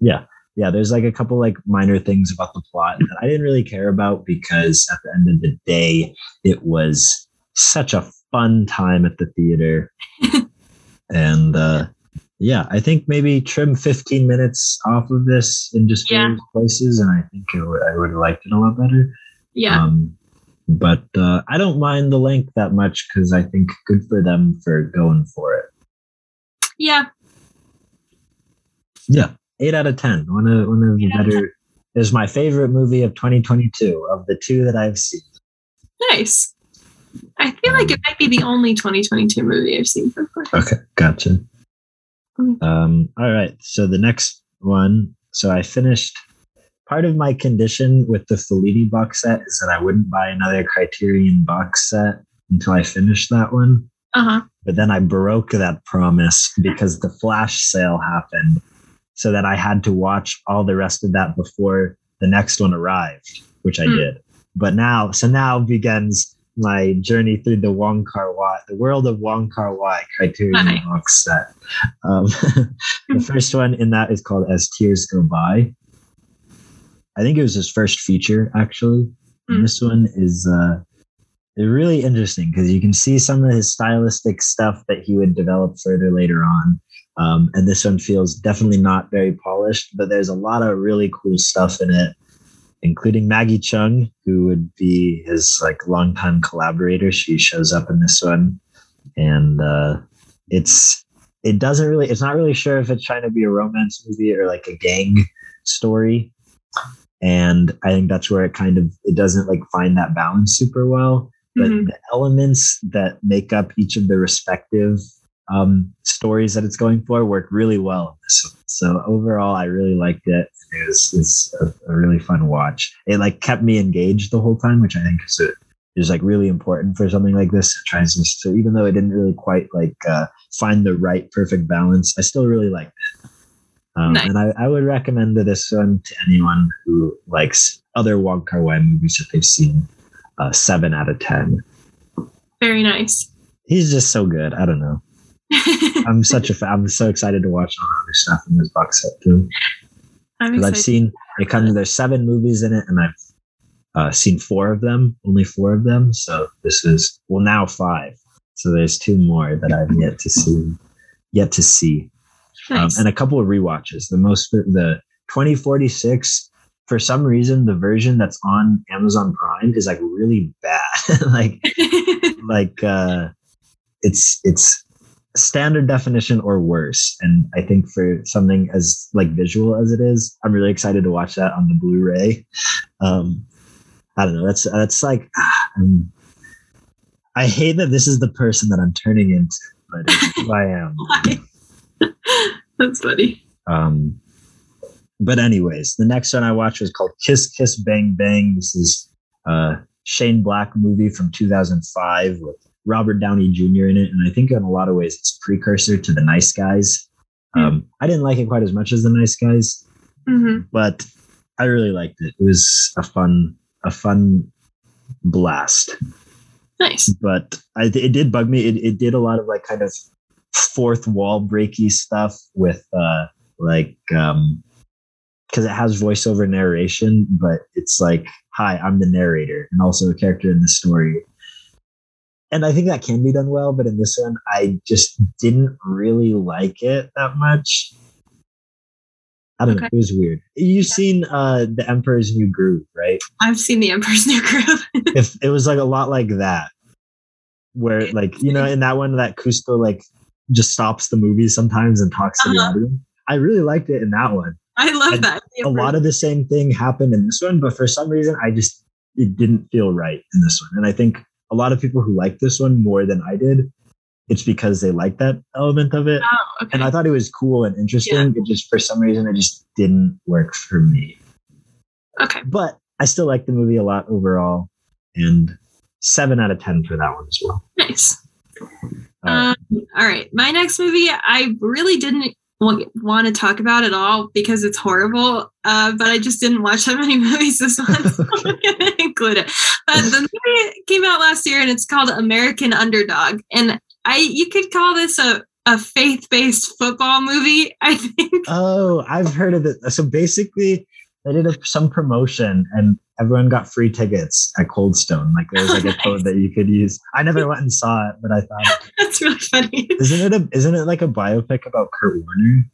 yeah, yeah. There's like a couple like minor things about the plot that I didn't really care about because at the end of the day, it was such a fun time at the theater. and uh, yeah, I think maybe trim 15 minutes off of this in just Yeah. various places, and I think it I would have liked it a lot better. yeah Um, but uh, I don't mind the length that much because I think good for them for going for it. yeah Yeah, eight out of ten. One of one of the Eight out of better. Is my favorite movie of 2022 of the two that I've seen. nice i feel like it might be the only 2022 movie i've seen so far Okay, gotcha. Mm. Um, all right. So the next one. So I finished. Part of my condition with the Fellini box set is that I wouldn't buy another Criterion box set until I finished that one. uh-huh But then I broke that promise because the flash sale happened, so that I had to watch all the rest of that before the next one arrived, which I Hmm. did. But now, so now begins my journey through the Wong Kar Wai, the world of Wong Kar Wai Criterion Nice. box set. Um, the first one in that is called As Tears Go By. I think it was his first feature, actually. And Hmm. This one is uh, really interesting because you can see some of his stylistic stuff that he would develop further later on. Um, and this one feels definitely not very polished, but there's a lot of really cool stuff in it, including Maggie Cheung, who would be his like longtime collaborator. She shows up in this one, and uh, it's it doesn't really it's not really sure if it's trying to be a romance movie or like a gang story and i think that's where it kind of it doesn't like find that balance super well but Mhm. the elements that make up each of the respective um, stories that it's going for work really well in this one. So overall, I really liked it. It was, it's a, a really fun watch. It like kept me engaged the whole time, which I think is a, is like really important for something like this. It tries to, so even though it didn't really quite like uh, find the right perfect balance, I still really liked it. Um, Nice. And I, I would recommend this one to anyone who likes other Wong Kar Wai movies that they've seen. Uh, seven out of ten. Very nice. He's just so good. I don't know. I'm such a fan. I'm so excited to watch all the other stuff in this box set too. Because I've seen it comes. There's seven movies in it, and I've uh, seen four of them. Only four of them. So this is well now five. So there's two more that I've yet to see. Yet to see, um, nice. um, and a couple of re-watches. The most the 2046 for some reason the version that's on Amazon Prime is like really bad. like like uh it's it's standard definition or worse. And I think for something as like visual as it is, I'm really excited to watch that on the Blu-ray. Um I don't know. That's that's like um, I hate that this is the person that I'm turning into, but it's who I am. that's funny. Um but anyways, the next one I watched was called Kiss Kiss Bang Bang. This is a Shane Black movie from 2005 with Robert Downey Jr. in it, and I think in a lot of ways it's a precursor to The Nice Guys. Mm-hmm. Um, I didn't like it quite as much as The Nice Guys, mm-hmm. but I really liked it. It was a fun, a fun blast. Nice, but I, it did bug me. It, it did a lot of like kind of fourth wall breaky stuff with uh, like um, because it has voiceover narration, but it's like, hi, I'm the narrator and also a character in the story. And I think that can be done well, but in this one, I just didn't really like it that much. I don't okay. know. It was weird. You've seen uh The Emperor's New Groove, right? I've seen The Emperor's New Groove. if it was like a lot like that, where like you know, in that one, that Kuzco like just stops the movie sometimes and talks to uh-huh. the audience. I really liked it in that one. I love and that. A lot of the same thing happened in this one, but for some reason, I just it didn't feel right in this one. And I think a lot of people who like this one more than I did, it's because they like that element of it. Oh, okay. And I thought it was cool and interesting. Yeah. It just for some reason it just didn't work for me. Okay. But I still like the movie a lot overall. And seven out of ten for that one as well. Nice. Um, all right. My next movie, I really didn't want to talk about at all because it's horrible. Uh, but I just didn't watch that many movies this month, so I'm going to include it. But the movie came out last year and it's called American Underdog. And I you could call this a, a faith-based football movie, I think. Oh, I've heard of it. So basically, they did a, some promotion and everyone got free tickets at Cold Stone. Like there was like a code that you could use. I never went and saw it, but I thought that's really funny. Isn't it a isn't it like a biopic about Kurt Warner?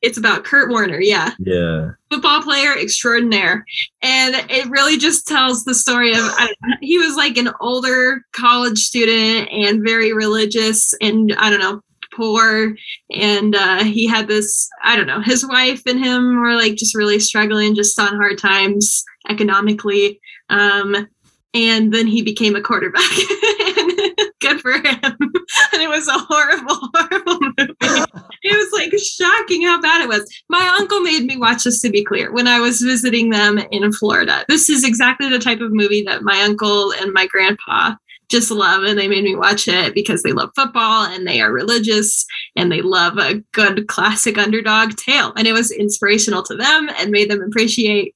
It's about Kurt Warner, yeah. Yeah. Football player extraordinaire. And it really just tells the story of know, he was like an older college student and very religious and I don't know, poor and uh, he had this i don't know his wife and him were like just really struggling just on hard times economically um, and then he became a quarterback for him. And it was a horrible horrible movie. It was like shocking how bad it was. My uncle made me watch this to be clear when i was visiting them in florida. This is exactly the type of movie that my uncle and my grandpa just love and they made me watch it because they love football and they are religious and they love a good classic underdog tale. And it was inspirational to them and made them appreciate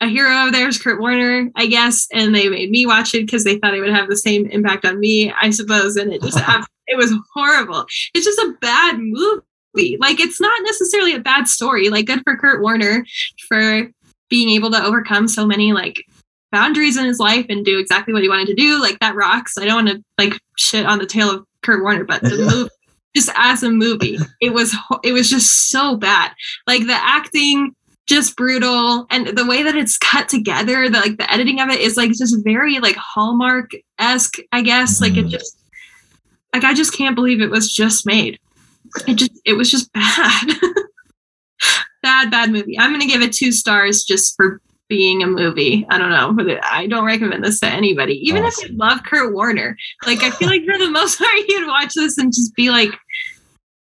a hero of theirs kurt warner i guess and they made me watch it because they thought it would have the same impact on me i suppose and it just it was horrible it's just a bad movie like it's not necessarily a bad story like good for kurt warner for being able to overcome so many like boundaries in his life and do exactly what he wanted to do. Like that rocks. I don't want to like shit on the tail of Kurt Warner, but the movie, just as a movie, it was it was just so bad. Like the acting, just brutal, and the way that it's cut together, the like the editing of it is like just very like Hallmark esque. I guess like it mm. just like I just can't believe it was just made. It just it was just bad. bad bad movie. I'm gonna give it two stars just for being a movie. I don't know, I don't recommend this to anybody, even awesome. if you love Kurt Warner. Like, I feel like for the most part, you'd watch this and just be like,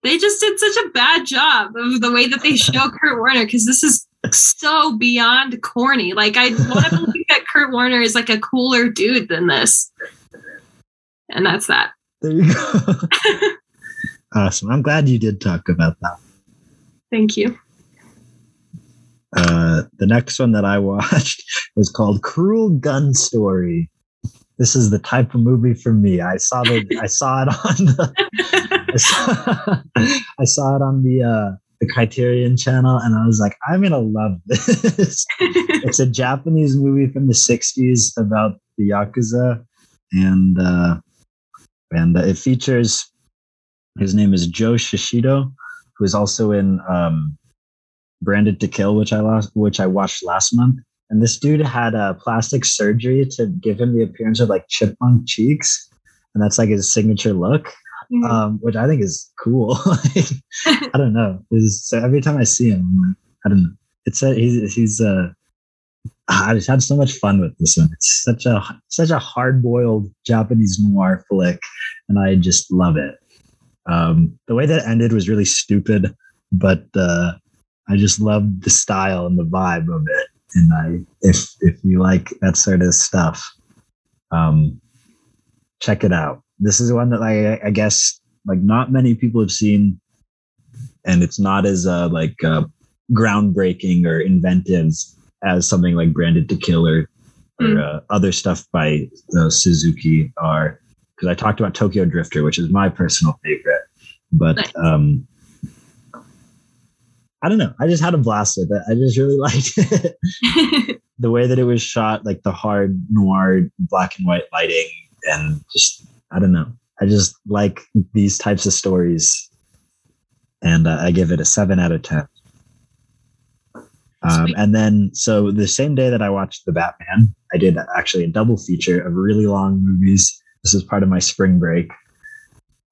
they just did such a bad job of the way that they show Kurt Warner because this is so beyond corny. Like, I want to believe that Kurt Warner is like a cooler dude than this. And that's that. There you go. awesome. I'm glad you did talk about that. Thank you. Uh, the next one that I watched was called Cruel Gun Story. This is the type of movie for me. I saw the I saw it on the I saw, I saw it on the uh, the Criterion channel, and I was like, I'm gonna love this. it's a Japanese movie from the '60s about the yakuza, and uh, and uh, it features his name is Joe Shishido, who is also in um, Branded to Kill, which I lost, which I watched last month. And this dude had a plastic surgery to give him the appearance of like chipmunk cheeks, and that's like his signature look, mm-hmm. um, which I think is cool. I don't know. It's, so every time I see him, I don't know. It's a, he's he's uh, I just had so much fun with this one. It's such a such a hard boiled Japanese noir flick, and I just love it. Um, the way that ended was really stupid, but uh, I just loved the style and the vibe of it. And I, if if you like that sort of stuff, um, check it out. This is one that I, I guess like not many people have seen, and it's not as uh, like uh, groundbreaking or inventive as something like Branded to Kill or, or mm. uh, other stuff by uh, Suzuki are. Because I talked about Tokyo Drifter, which is my personal favorite, but nice. um, I don't know. I just had a blast with it. I just really liked it. the way that it was shot, like the hard noir black and white lighting, and just I don't know. I just like these types of stories, and uh, I give it a seven out of ten. Um, and then, so the same day that I watched The Batman, I did actually a double feature of really long movies. This is part of my spring break.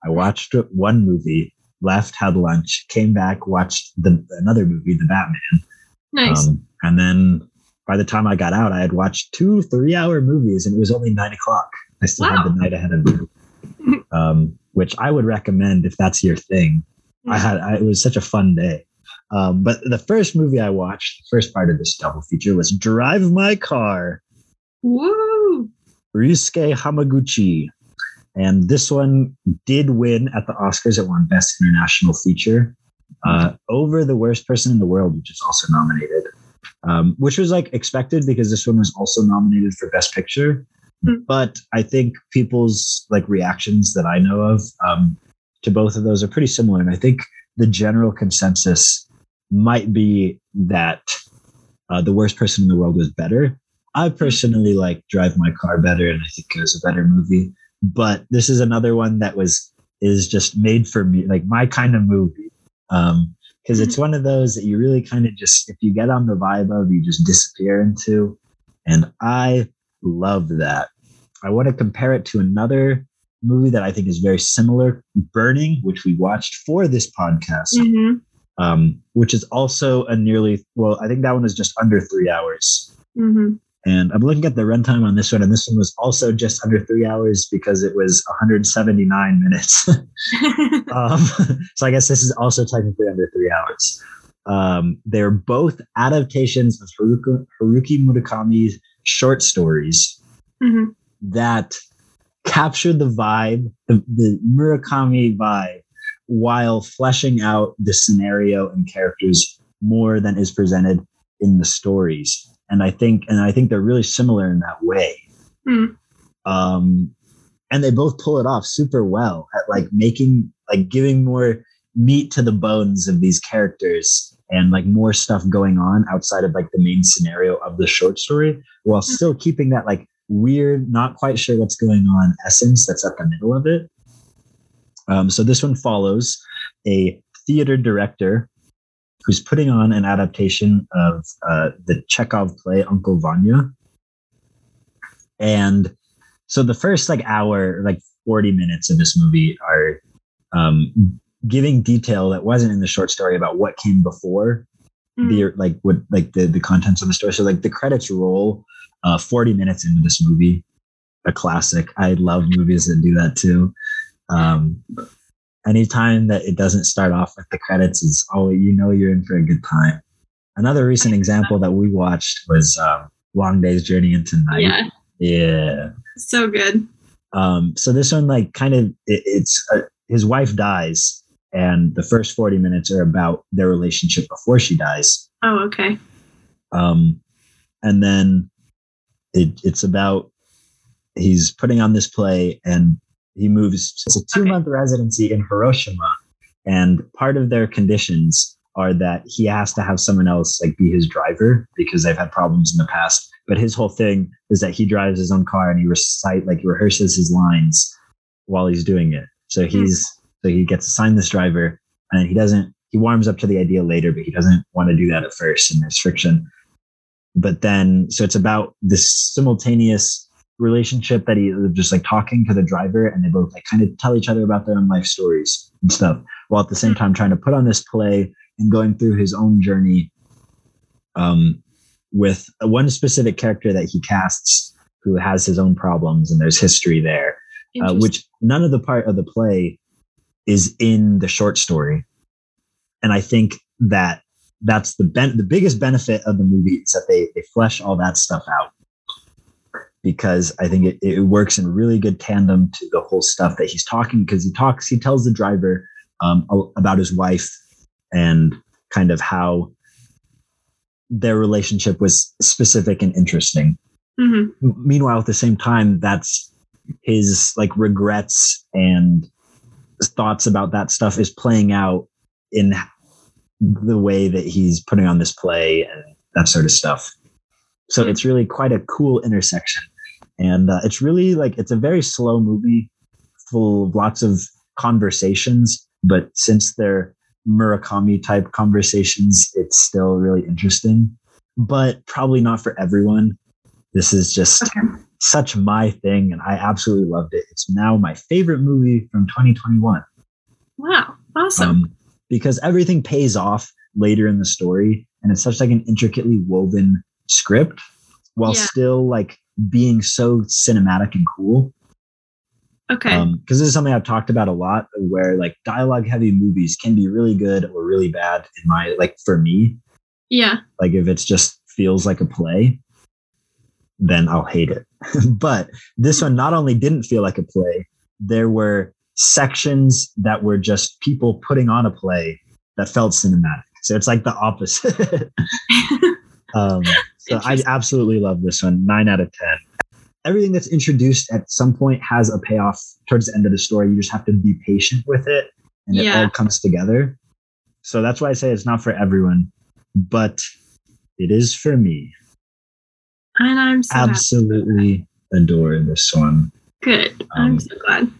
I watched one movie left, had lunch, came back, watched the another movie, The Batman. Nice. Um, and then by the time I got out, I had watched two three hour movies, and it was only nine o'clock. I still wow. had the night ahead of me, um, which I would recommend if that's your thing. I had I, it was such a fun day. Um, but the first movie I watched, the first part of this double feature was Drive My Car. Woo! Ryusuke Hamaguchi. And this one did win at the Oscars. It won Best International Feature uh, over The Worst Person in the World, which is also nominated, um, which was like expected because this one was also nominated for Best Picture. Mm-hmm. But I think people's like reactions that I know of um, to both of those are pretty similar. And I think the general consensus might be that uh, The Worst Person in the World was better. I personally like Drive My Car better, and I think it was a better movie but this is another one that was is just made for me, like my kind of movie. Um, because it's one of those that you really kind of just if you get on the vibe of, you just disappear into. And I love that. I want to compare it to another movie that I think is very similar, Burning, which we watched for this podcast, mm-hmm. um, which is also a nearly well, I think that one is just under three hours. Mm-hmm. And I'm looking at the runtime on this one, and this one was also just under three hours because it was 179 minutes. um, so I guess this is also technically under three hours. Um, they're both adaptations of Haruki, Haruki Murakami's short stories mm-hmm. that capture the vibe, the, the Murakami vibe, while fleshing out the scenario and characters more than is presented in the stories and I think and I think they're really similar in that way. Mm. Um, and they both pull it off super well at like making like giving more meat to the bones of these characters and like more stuff going on outside of like the main scenario of the short story while mm. still keeping that like weird not quite sure what's going on essence that's at the middle of it um, so this one follows a theater director who's putting on an adaptation of uh, the Chekhov play Uncle Vanya. And so the first like hour, like 40 minutes of this movie are um, giving detail that wasn't in the short story about what came before mm. the like what like the the contents of the story. So like the credits roll uh, 40 minutes into this movie, a classic. I love movies that do that too. Um, anytime that it doesn't start off with the credits is oh you know you're in for a good time. Another recent example that we watched was um, long day's journey into night. Yeah. Yeah. So good. Um so this one like kind of it, it's uh, his wife dies and the first 40 minutes are about their relationship before she dies. Oh okay. Um and then it, it's about he's putting on this play and he moves. It's a two month residency in Hiroshima, and part of their conditions are that he has to have someone else like be his driver because they've had problems in the past. But his whole thing is that he drives his own car and he recite like rehearses his lines while he's doing it. So hmm. he's so he gets assigned this driver and he doesn't he warms up to the idea later, but he doesn't want to do that at first and there's friction. But then so it's about this simultaneous relationship that he just like talking to the driver and they both like kind of tell each other about their own life stories and stuff while at the same time trying to put on this play and going through his own journey um, with one specific character that he casts who has his own problems and there's history there uh, which none of the part of the play is in the short story. And i think that that's the ben- the biggest benefit of the movie is that they they flesh all that stuff out because I think it, it works in really good tandem to the whole stuff that he's talking because he talks he tells the driver um, about his wife and kind of how their relationship was specific and interesting. Mm-hmm. Meanwhile, at the same time, that's his like regrets and thoughts about that stuff is playing out in the way that he's putting on this play and that sort of stuff. So it's really quite a cool intersection. And uh, it's really like, it's a very slow movie full of lots of conversations. But since they're Murakami type conversations, it's still really interesting, but probably not for everyone. This is just okay. such my thing, and I absolutely loved it. It's now my favorite movie from 2021. Wow, awesome! Um, because everything pays off later in the story, and it's such like an intricately woven script, while yeah. still like being so cinematic and cool. Okay. Because um, this is something I've talked about a lot, where like dialogue heavy movies can be really good or really bad in my like for me. Yeah. Like if it's just feels like a play, then I'll hate it. but this one not only didn't feel like a play, there were sections that were just people putting on a play that felt cinematic. So it's like the opposite. um, so I absolutely love this one. Nine out of ten everything that's introduced at some point has a payoff towards the end of the story. You just have to be patient with it and yeah. it all comes together. So that's why I say it's not for everyone, but it is for me. And I'm so absolutely adore this one. Good. Um, I'm so glad.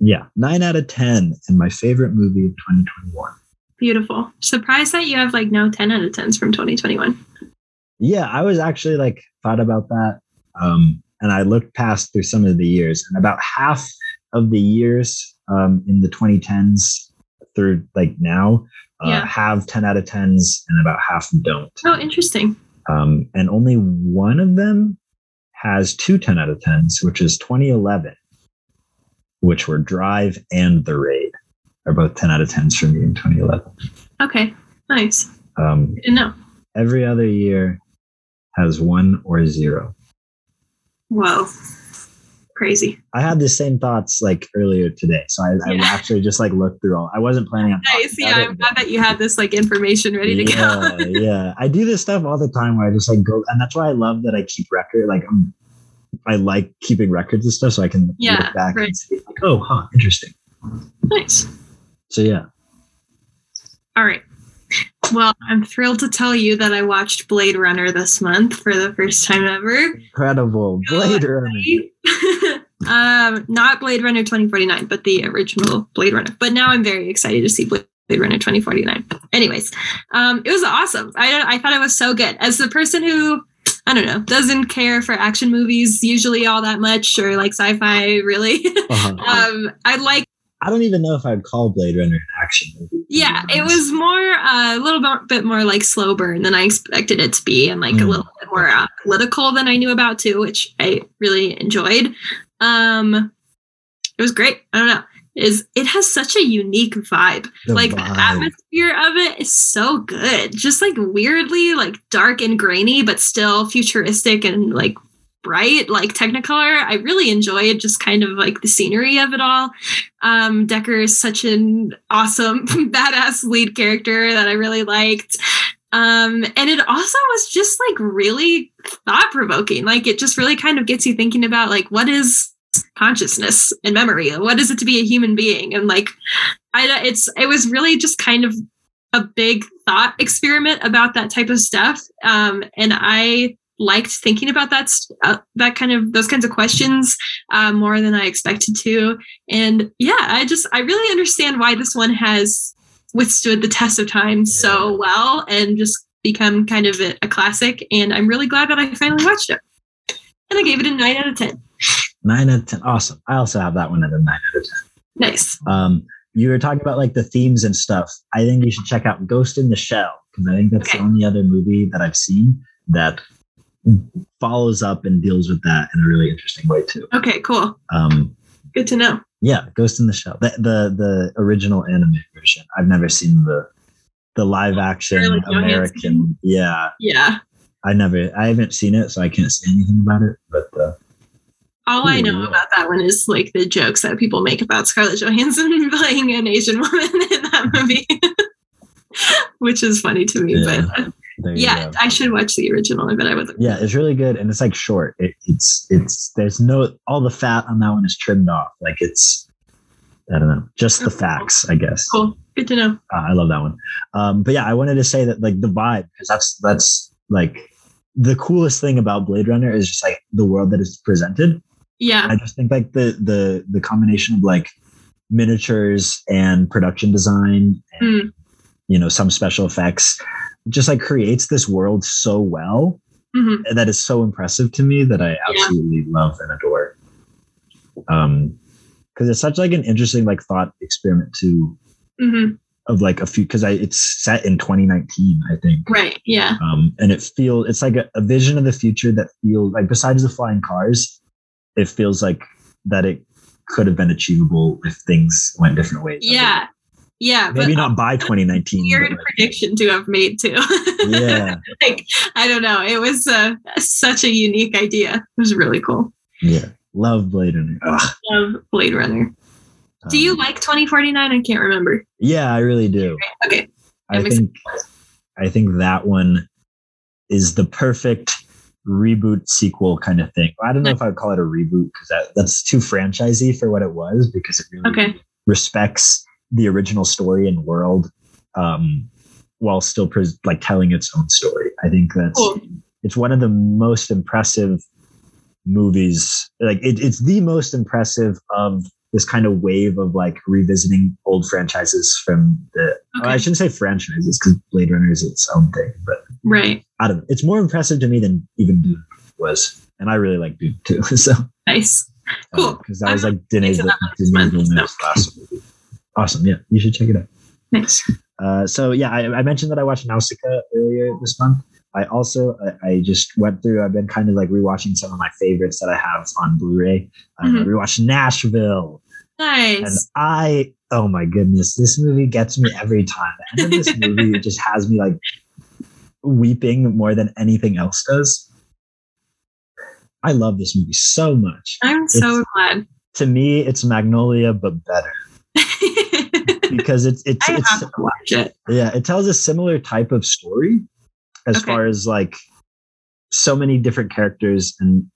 Yeah, nine out of 10 and my favorite movie of 2021. Beautiful. Surprised that you have like no 10 out of 10s from 2021. Yeah, I was actually like thought about that. Um, and I looked past through some of the years, and about half of the years um, in the 2010s through like now uh, yeah. have 10 out of 10s, and about half don't. Oh, interesting. Um, and only one of them has two 10 out of 10s, which is 2011, which were Drive and The Raid, are both 10 out of 10s for me in 2011. Okay, nice. Um, Good to know. Every other year has one or zero. Whoa. Crazy. I had the same thoughts like earlier today. So I, yeah. I actually just like looked through all I wasn't planning on nice. Yeah, I'm glad that you had this like information ready to yeah, go. yeah. I do this stuff all the time where I just like go and that's why I love that I keep record like I'm I like keeping records and stuff so I can yeah, look back right. and see like, oh huh, interesting. Nice. So yeah. All right. Well, I'm thrilled to tell you that I watched Blade Runner this month for the first time ever. Incredible. Blade Runner. um, not Blade Runner 2049, but the original Blade Runner. But now I'm very excited to see Blade Runner 2049. Anyways, um, it was awesome. I, I thought it was so good. As the person who I don't know, doesn't care for action movies usually all that much or like sci-fi really. Uh-huh. um, I like I don't even know if I'd call Blade Runner an action movie. Yeah, it was more uh, a little bit, bit more like slow burn than I expected it to be, and like mm. a little bit more uh, political than I knew about too, which I really enjoyed. Um, it was great. I don't know. Is it has such a unique vibe. The like vibe. the atmosphere of it is so good. Just like weirdly like dark and grainy, but still futuristic and like bright, like Technicolor. I really enjoyed just kind of like the scenery of it all. Um, Deckard is such an awesome, badass lead character that I really liked. Um, and it also was just like really thought provoking. Like it just really kind of gets you thinking about like what is consciousness and memory? What is it to be a human being? And like, I it's it was really just kind of a big thought experiment about that type of stuff. Um, and I liked thinking about that uh, that kind of those kinds of questions uh, more than I expected to. And yeah, I just I really understand why this one has withstood the test of time so well and just become kind of a, a classic. And I'm really glad that I finally watched it. And I gave it a nine out of ten. Nine out of ten. Awesome. I also have that one at a nine out of ten. Nice. Um, you were talking about like the themes and stuff. I think you should check out Ghost in the Shell because I think that's okay. the only other movie that I've seen that follows up and deals with that in a really interesting way too. Okay, cool. Um, Good to know. Yeah, Ghost in the Shell, the the, the original anime version. I've never seen the the live action American. Yeah, yeah. I never, I haven't seen it, so I can't say anything about it. But uh, all I know about that one is like the jokes that people make about Scarlett Johansson playing an Asian woman in that movie, which is funny to me. Yeah. But uh, yeah, I should watch the original. I bet I would. Yeah, it's really good, and it's like short. It, it's it's there's no all the fat on that one is trimmed off. Like it's I don't know, just the facts, I guess. Cool, good to know. Uh, I love that one. Um, but yeah, I wanted to say that like the vibe because that's that's like the coolest thing about Blade Runner is just like the world that is presented. Yeah, I just think like the the the combination of like miniatures and production design and mm. you know some special effects just like creates this world so well mm-hmm. that is so impressive to me that I absolutely yeah. love and adore. Um, because it's such like an interesting like thought experiment too. Mm-hmm. Of like a few, because I it's set in 2019, I think. Right. Yeah. Um, and it feels it's like a, a vision of the future that feels like besides the flying cars, it feels like that it could have been achievable if things went different ways. Yeah. Yeah, maybe not by 2019. Weird prediction to have made too. yeah, like I don't know. It was uh, such a unique idea. It was really cool. Yeah, love Blade Runner. Ugh. Love Blade Runner. Do you um, like 2049? I can't remember. Yeah, I really do. Okay. I think I think that one is the perfect reboot sequel kind of thing. I don't know if I would call it a reboot because that, that's too franchisey for what it was because it really okay. respects the original story and world um, while still pres- like telling its own story. I think that's cool. it's one of the most impressive movies. Like it, it's the most impressive of this kind of wave of like revisiting old franchises from the. Okay. I shouldn't say franchises because Blade Runner is its own thing, but right. I don't. Know. It's more impressive to me than even Dune was, and I really like Dune too. So nice. Cool. Because uh, I was like Denis Villeneuve's last movie awesome. Yeah, you should check it out. Thanks. Uh, so yeah, I, I, mentioned that I watched Nausicaa earlier this month. I also I, I, just went through. I've been kind of like rewatching some of my favorites that I have on Blu-ray. Mm-hmm. I rewatched Nashville. Nice. And I, oh my goodness, this movie gets me every time. The end of this movie just has me like weeping more than anything else does. I love this movie so much. I'm so it's, glad. To me, it's Magnolia, but better. because it's it's, it's have to watch it. Yeah, it tells a similar type of story as okay. far as like so many different characters and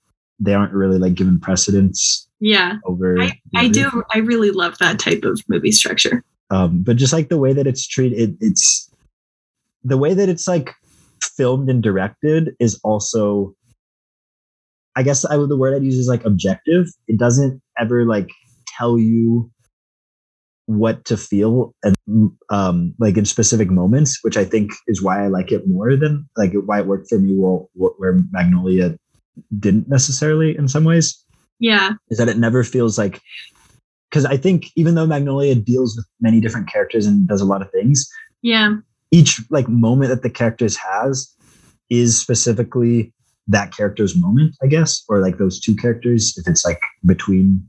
they aren't really like given precedence. Yeah. Over I, I do I really love that type of movie structure. Um, but just like the way that it's treated, it, it's the way that it's like filmed and directed is also I guess I would the word I'd use is like objective. It doesn't ever like tell you what to feel and um, like in specific moments, which I think is why I like it more than like why it worked for me. Well, where Magnolia didn't necessarily in some ways. Yeah, is that it never feels like because I think even though Magnolia deals with many different characters and does a lot of things, yeah, each like moment that the characters has is specifically that character's moment, I guess, or like those two characters if it's like between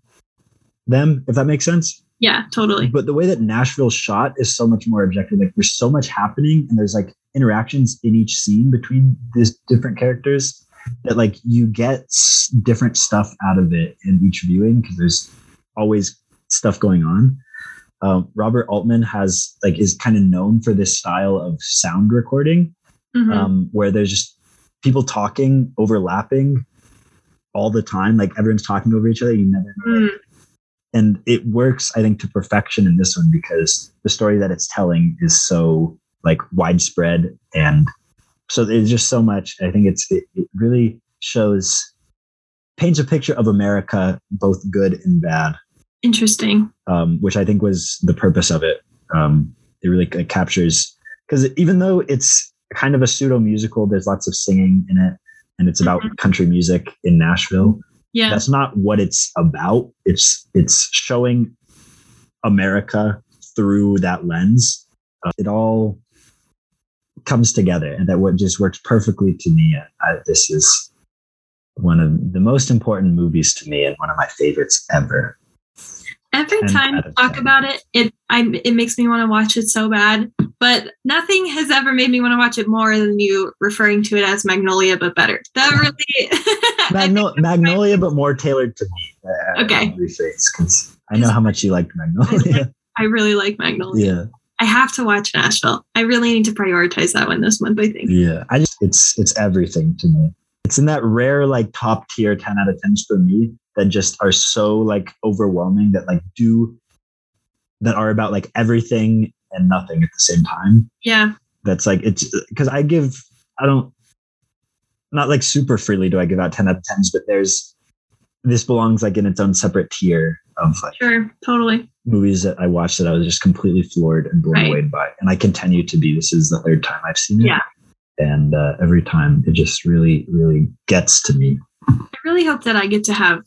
them, if that makes sense. Yeah, totally. But the way that Nashville shot is so much more objective. Like there's so much happening and there's like interactions in each scene between these different characters that like you get different stuff out of it in each viewing because there's always stuff going on. Um, Robert Altman has like is kind of known for this style of sound recording, mm-hmm. um, where there's just people talking, overlapping, all the time. Like everyone's talking over each other. You never know. Mm, And it works, I think, to perfection in this one because the story that it's telling is so like widespread and so there's just so much. I think it's it, it really shows paints a picture of America, both good and bad, interesting. um, which I think was the purpose of it. Um, it really captures because even though it's kind of a pseudo musical, there's lots of singing in it, and it's about country music in Nashville. Yeah. That's not what it's about. It's it's showing America through that lens. Uh, it all comes together, and that what just works perfectly to me. I, this is one of the most important movies to me, and one of my favorites ever. Every time you talk 10. about it, it I it makes me want to watch it so bad. But nothing has ever made me want to watch it more than you referring to it as Magnolia, but better. That really. I Magno- Magnolia, but more tailored to me. Uh, Okay. because I know how much you liked Magnolia. I really like Magnolia. yeah, I have to watch Nashville. I really need to prioritize that one this month. I think. yeah. I just it's it's everything to me. It's in that rare like top tier ten out of tens for me that just are so like overwhelming that like do that are about like everything and nothing at the same time. Yeah. That's like it's because I give I don't not like super freely do I give out ten out of tens, but there's this belongs like in its own separate tier of like Sure. Totally. movies that I watched that I was just completely floored and blown Right. away by. And I continue to be. This is the third time I've seen it. Yeah. And uh, every time it just really, really gets to me. I really hope that I get to have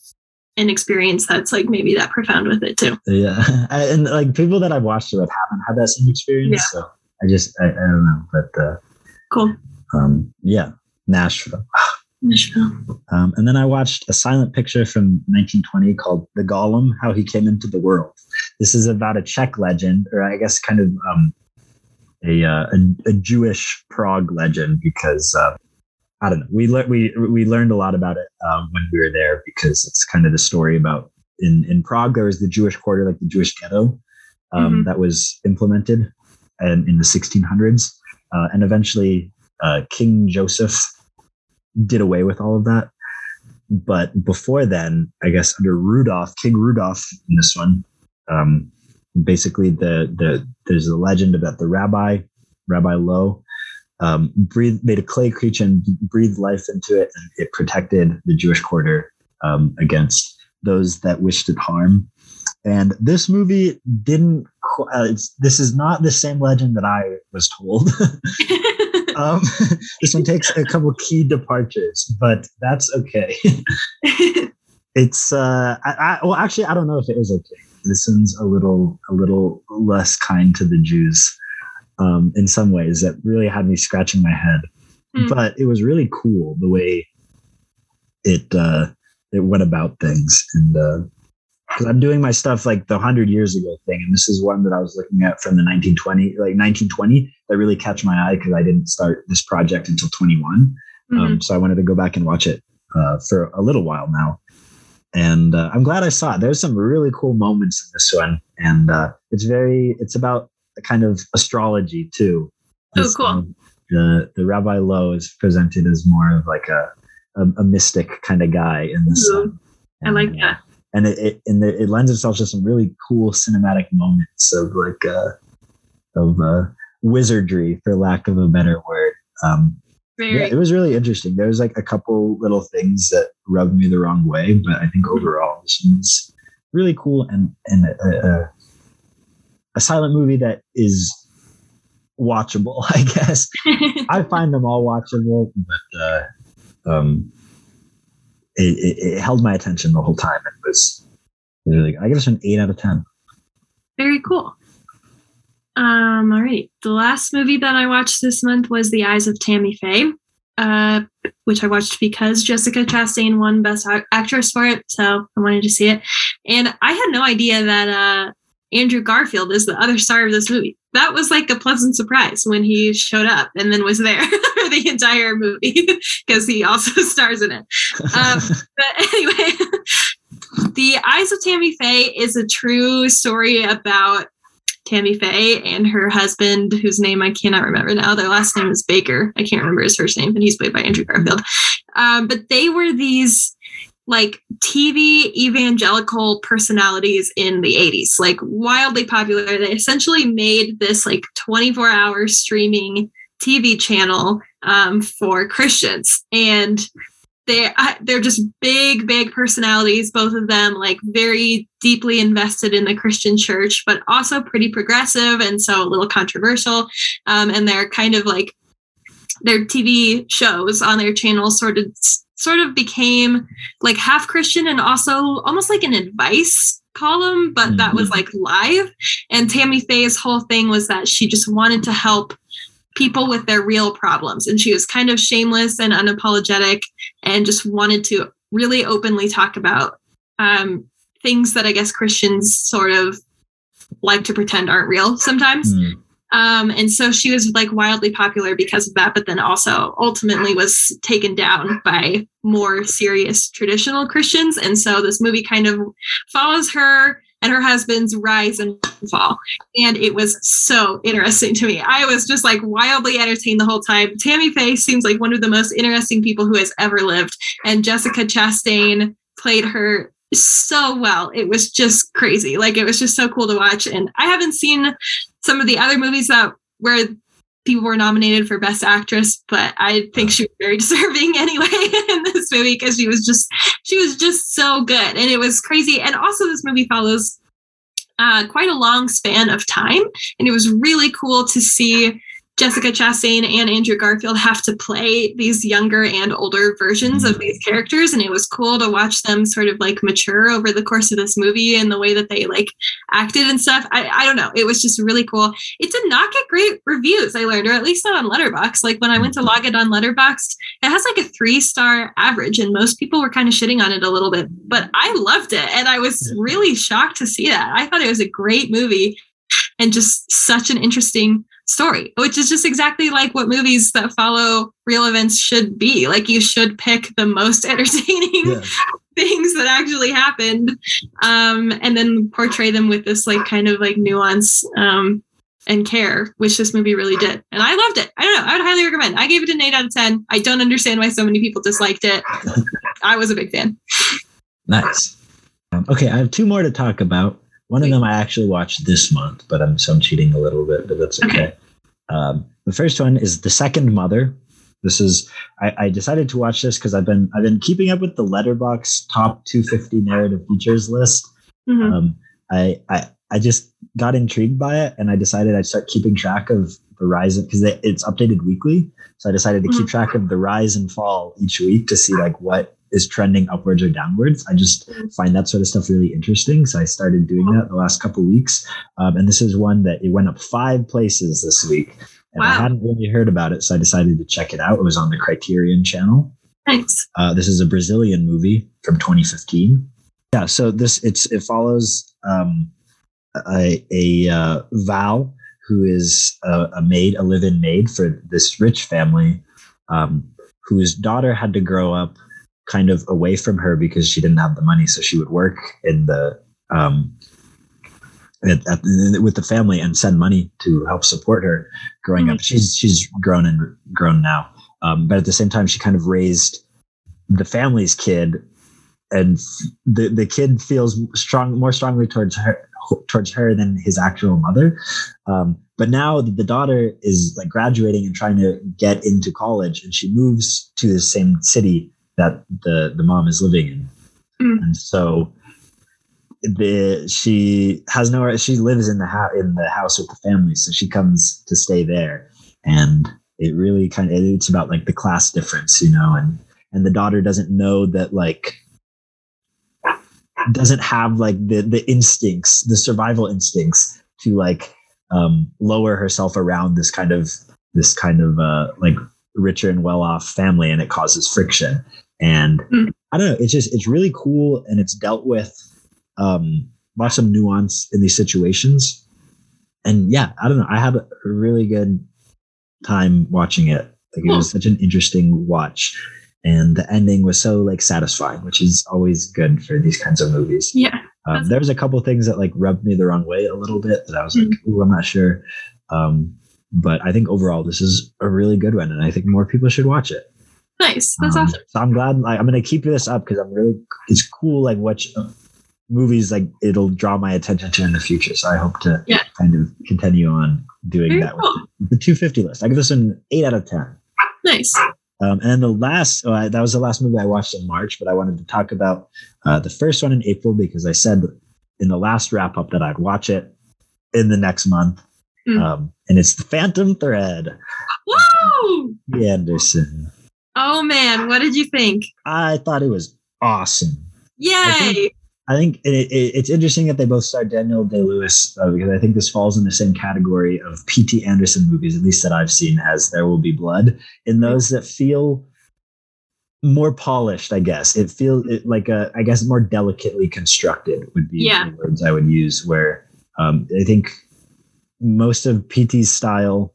an experience that's like maybe that profound with it too. Yeah. and like people that I've watched it with haven't had that same experience. Yeah. So I just, I, I don't know. But uh, Cool. um, yeah, Nashville. Nashville. Um, and then I watched a silent picture from 1920 called The Golem How He Came into the World. This is about a Czech legend, or I guess kind of um, a, uh, a, a Jewish Prague legend, because uh, I don't know. We, le- we, we learned a lot about it um, when we were there because it's kind of the story about in, in Prague, there was the Jewish quarter, like the Jewish ghetto, um, Mhm. that was implemented in, in the 1600s. Uh, and eventually, uh, King Joseph did away with all of that. But before then, I guess under Rudolph, King Rudolph in this one, um, basically the the there's a legend about the rabbi, Rabbi Loew, um, breathed made a clay creature and breathed life into it, and it protected the Jewish quarter um, against those that wished it harm. And this movie didn't. Uh, it's, this is not the same legend that I was told. um, this one takes a couple key departures, but that's okay. it's uh, I, I, well, actually, I don't know if it is okay. This one's a little a little less kind to the Jews um, in some ways. That really had me scratching my head, Hmm. but it was really cool the way it uh, it went about things and. Uh, because I'm doing my stuff like the hundred years ago thing, and this is one that I was looking at from the 1920, like 1920, that really catch my eye because I didn't start this project until 21. Mhm. Um, so I wanted to go back and watch it uh, for a little while now, and uh, I'm glad I saw it. There's some really cool moments in this one, and uh, it's very, it's about kind of astrology too. Oh, cool. um, the the Rabbi Loew is presented as more of like a a, a mystic kind of guy in this. One. I like uh, that. and it it, and the, it lends itself to some really cool cinematic moments of like uh of uh wizardry for lack of a better word um yeah it was really interesting there was like a couple little things that rubbed me the wrong way but i think overall this was really cool and and a, a, a silent movie that is watchable i guess I find them all watchable, but uh, um, it, it, it held my attention the whole time. It was really good. I give this an eight out of ten. Very cool. Um, all right. The last movie that I watched this month was The Eyes of Tammy Faye, uh, which I watched because Jessica Chastain won Best Actress for it. So I wanted to see it. And I had no idea that uh, Andrew Garfield is the other star of this movie. That was like a pleasant surprise when he showed up and then was there for the entire movie because he also stars in it. Um, but anyway, The Eyes of Tammy Faye is a true story about Tammy Faye and her husband, whose name I cannot remember now. Their last name is Bakker. I can't remember his first name, and he's played by Andrew Garfield. Um, but they were these like TV evangelical personalities in the 80s, like wildly popular. They essentially made this like 24 hour streaming TV channel um, for Christians. And they they're just big big personalities both of them like very deeply invested in the christian church but also pretty progressive and so a little controversial um, and they're kind of like their tv shows on their channel sort of sort of became like half christian and also almost like an advice column but that was mm-hmm. like live and tammy faye's whole thing was that she just wanted to help people with their real problems. And she was kind of shameless and unapologetic and just wanted to really openly talk about um, things that I guess Christians sort of like to pretend aren't real sometimes. Mm. Um, and so she was like wildly popular because of that, but then also ultimately was taken down by more serious traditional Christians. And so this movie kind of follows her and her husband's rise and fall. And it was so interesting to me. I was just like wildly entertained the whole time. Tammy Faye seems like one of the most interesting people who has ever lived. And Jessica Chastain played her so well. It was just crazy. Like it was just so cool to watch. And I haven't seen some of the other movies that where people were nominated for best actress but i think she was very deserving anyway in this movie because she was just she was just so good and it was crazy. And also this movie follows uh, quite a long span of time and it was really cool to see Jessica Chastain and Andrew Garfield have to play these younger and older versions of these characters. And it was cool to watch them sort of like mature over the course of this movie and the way that they like acted and stuff. I, I don't know. It was just really cool. It did not get great reviews, I learned, or at least not on Letterboxd. Like when I went to log it on Letterboxd, it has like a three star average, and most people were kind of shitting on it a little bit. But I loved it. And I was really shocked to see that. I thought it was a great movie and just such an interesting story, which is just exactly like what movies that follow real events should be. Like you should pick the most entertaining yeah. things that actually happened, um, and then portray them with this like kind of like nuance um, and care, which this movie really did. And I loved it. I don't know. I would highly recommend. I gave it an eight out of ten. I don't understand why so many people disliked it. I was a big fan. Nice. Um, okay, I have two more to talk about. One of them I actually watched this month, but I'm so I'm cheating a little bit, but that's okay. okay. Um, the first one is The Second Mother. This is I, I decided to watch this because I've been I've been keeping up with the Letterboxd top 250 narrative features list. Mm-hmm. Um, I, I I just got intrigued by it, and I decided I'd start keeping track of the rise because it's updated weekly. So I decided to mm-hmm. keep track of the rise and fall each week to see like what is trending upwards or downwards. I just find that sort of stuff really interesting. So I started doing that the last couple weeks. Um, and this is one that it went up five places this week. And wow. I hadn't really heard about it. So I decided to check it out. It was on the Criterion channel. Thanks. Uh, this is a Brazilian movie from 2015. Yeah. So this, it's, it follows um, a, a uh, Val who is a, a maid, a live-in maid for this rich family um, whose daughter had to grow up kind of away from her because she didn't have the money. So she would work in the um, at, at, with the family and send money to help support her growing mm-hmm. up. She's she's grown and grown now, um, but at the same time, she kind of raised the family's kid, and the the kid feels strong more strongly towards her towards her than his actual mother. Um, but now the daughter is like graduating and trying to get into college, and she moves to the same city that the the mom is living in, mm. and so the she has nowhere. She lives in the house in the house with the family, so she comes to stay there, and it really kind of it's about like the class difference, you know, and and the daughter doesn't know that like doesn't have like the the instincts, the survival instincts to like um, lower herself around this kind of this kind of uh, like richer and well off family, and it causes friction. And mm. I don't know, it's just, it's really cool. And it's dealt with um, lots of nuance in these situations. And yeah, I don't know. I had a really good time watching it. Like it was such an interesting watch. And the ending was so like satisfying, which is always good for these kinds of movies. Yeah. Um, there was a couple things that like rubbed me the wrong way a little bit that I was mm-hmm. like, "Ooh, I'm not sure." Um, but I think overall this is a really good one, and I think more people should watch it. Nice. That's Um, awesome. So I'm glad. Like, I'm gonna keep this up because I'm really. It's cool. Like what movies like it'll draw my attention to in the future. So I hope to Yeah. kind of continue on doing Very that cool. with the 250 list. I give this an eight out of ten. Nice. Um, and then the last, oh, I, that was the last movie I watched in March, but I wanted to talk about uh, the first one in April because I said in the last wrap up that I'd watch it in the next month. Mm. Um, and it's the Phantom Thread, Woo! Anderson. Oh man, what did you think? I thought it was awesome. I Yay! I think it, it, it's interesting that they both star Daniel Day Lewis uh, because I think this falls in the same category of P.T. Anderson movies, at least that I've seen, as There Will Be Blood, in those that feel more polished. I guess it feels it, like a, I guess more delicately constructed would be Yeah. the words I would use. Where um, I think most of P.T.'s style.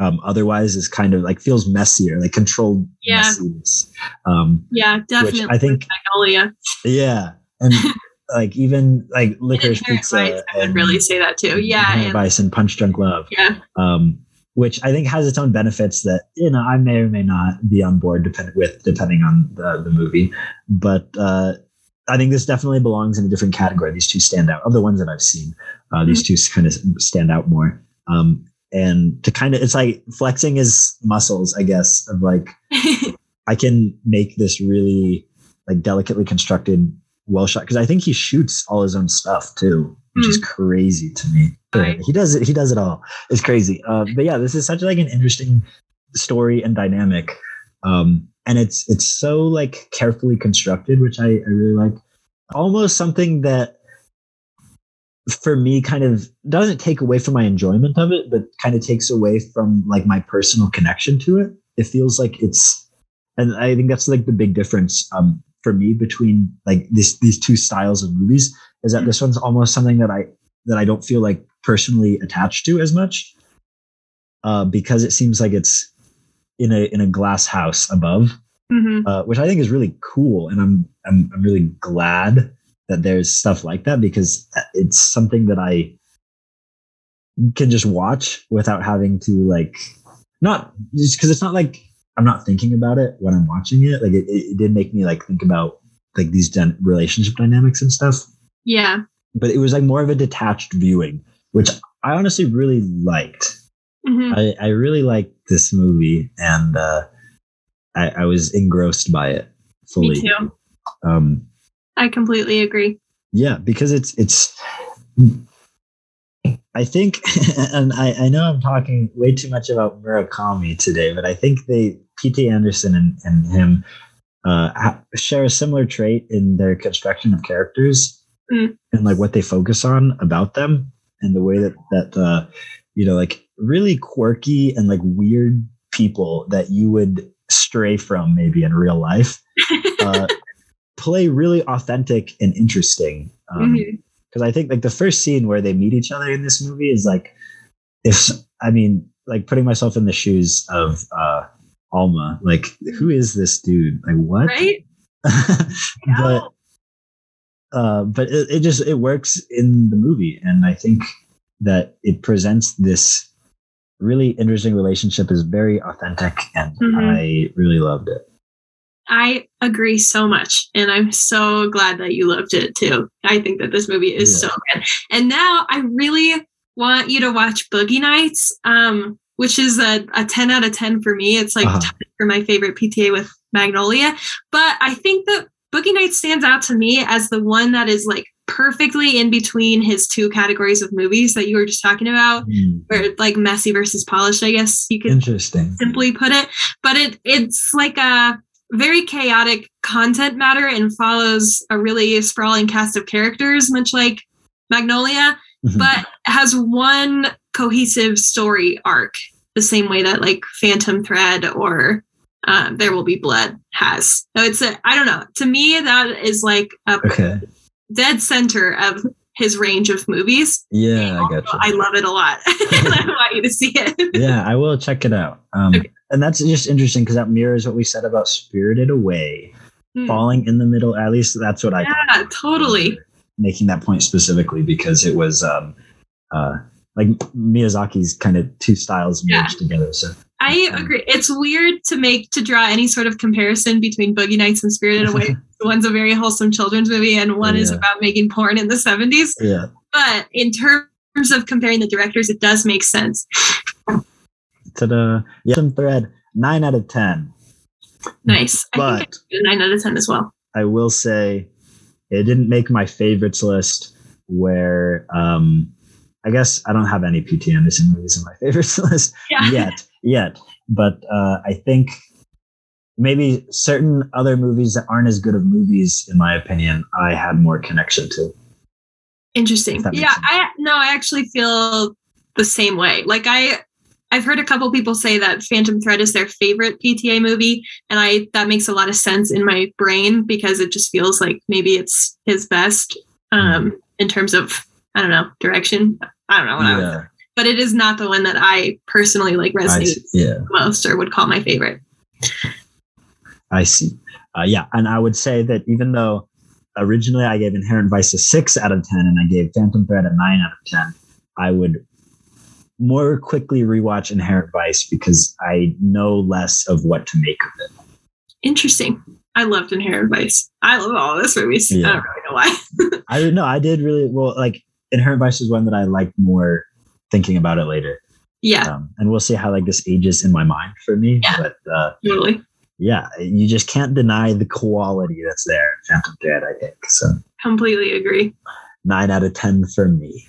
Um, otherwise is kind of like feels messier, like controlled Yeah. messiness. Um, Yeah, definitely. I think- Magnolia. yeah, and like even like licorice pizza Vice, I would really say that too. Yeah, and, Vice and Punch Drunk Love, yeah. um, which I think has its own benefits that you know I may or may not be on board depend with depending on the the movie, but uh, I think this definitely belongs in a different category. These two stand out of the ones that I've seen. Uh, these two kind of stand out more. Um, and to kind of, it's like flexing his muscles, I guess, of like I can make this really like delicately constructed, well shot because I think he shoots all his own stuff too, which is crazy to me. Right. He does it. He does it all. It's crazy. Uh, but yeah, this is such like an interesting story and dynamic, um, and it's it's so like carefully constructed, which I, I really like. Almost something that for me kind of doesn't take away from my enjoyment of it, but kind of takes away from like my personal connection to it. It feels like it's and I think that's like the big difference um, for me between like this these two styles of movies is that this one's almost something that I that I don't feel like personally attached to as much uh, because it seems like it's in a in a glass house above, Mhm. uh, which I think is really cool, and I'm I'm I'm really glad that there's stuff like that because it's something that I can just watch without having to like not just because it's not like I'm not thinking about it when I'm watching it. Like it, it, did make me like think about like these gen- relationship dynamics and stuff. Yeah. But it was like more of a detached viewing, which I honestly really liked. Mhm. I, I really liked this movie and uh, I, I was engrossed by it fully. Me too. Um, I completely agree. yeah, because it's it's I think and I, I know I'm talking way too much about Murakami today, but I think they P.T. Anderson and, and him uh, share a similar trait in their construction of characters Mm. and like what they focus on about them and the way that that uh, you know like really quirky and like weird people that you would stray from maybe in real life uh, play really authentic and interesting um, Mhm. because I think like the first scene where they meet each other in this movie is like if I mean like putting myself in the shoes of uh Alma like who is this dude like what Right? but uh but it, it just it works in the movie and I think that it presents this really interesting relationship is very authentic and Mhm. I really loved it I agree so much. And I'm so glad that you loved it too. I think that this movie is Yeah. so good. And now I really want you to watch Boogie Nights, um, which is a, a 10 out of 10 for me. It's like Uh-huh. for my favorite PTA with Magnolia. But I think that Boogie Nights stands out to me as the one that is like perfectly in between his two categories of movies that you were just talking about, Hmm, where like messy versus polished, I guess you could interesting simply put it but it it's like a very chaotic content matter and follows a really sprawling cast of characters much like magnolia Mhm. but has one cohesive story arc the same way that like phantom thread or uh, there will be blood has. So it's a i don't know. To me that is like a okay. dead center of his range of movies yeah I got you i love it a lot and i want you to see it yeah, I will check it out. Um, Okay. And that's just interesting because that mirrors what we said about Spirited Away, Hmm. falling in the middle. At least that's what I yeah totally Making that point specifically because it was um, uh, like Miyazaki's kind of two styles Yeah. merged together. So I agree. It's weird to make to draw any sort of comparison between Boogie Nights and Spirited Away. One's a very wholesome children's movie, and one is about making porn in the 70s. Yeah. But in terms of comparing the directors, it does make sense. Ta-da. Yeah. Some thread. Nine out of ten. Nice. I think I But a nine out of ten as well. I will say it didn't make my favorites list where um I guess I don't have any P.T. Anderson movies in my favorites list Yeah. yet, yet. But uh, I think maybe certain other movies that aren't as good of movies, in my opinion, I had more connection to. Interesting. If that makes Yeah, sense. I no, I actually feel the same way. Like I I've heard a couple people say that Phantom Thread is their favorite PTA movie, and I that makes a lot of sense in my brain because it just feels like maybe it's his best um in terms of I don't know, direction. I don't know what I would Yeah, but it is not the one that I personally like resonate yeah, most or would call my favorite. I see. Uh, yeah, and I would say that even though originally I gave Inherent Vice a six out of ten, and I gave Phantom Thread a nine out of ten, I would more quickly rewatch Inherent Vice because I know less of what to make of it. Interesting. I loved Inherent Vice. I love all of this movies. I Yeah. don't really know why. I don't know. I did really well. Like Inherent Vice is one that I liked more thinking about it later, yeah, um, and we'll see how like this ages in my mind for me. Yeah. But uh, totally. yeah, you just can't deny the quality that's there. Phantom Thread, I think. So Completely agree. nine out of ten for me.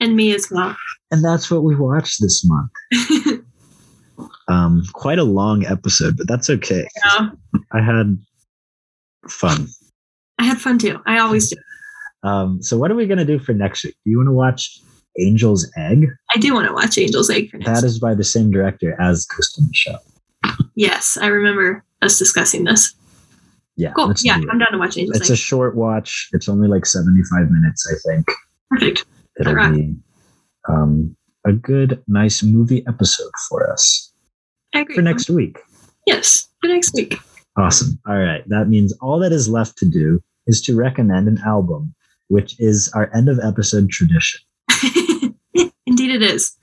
And me as well. And that's what we watched this month. Um, quite a long episode, but that's okay. Yeah. I had fun. I had fun too. I always do. Um, so what are we gonna do for next week? Do you want to watch Angel's Egg? I do want to watch Angel's Egg for next. That is by the same director as Ghost in the Shell. yes, I remember us discussing this. Yeah, Cool. Yeah. I'm down to watch Angel's It's a short watch. It's only like 75 minutes, I think. Perfect. It'll Alright. be um, a good, nice movie episode for us I agree. for next week. Yes, for next week. Awesome. All right. That means all that is left to do is to recommend an album, which is our end of episode tradition. Indeed, it is.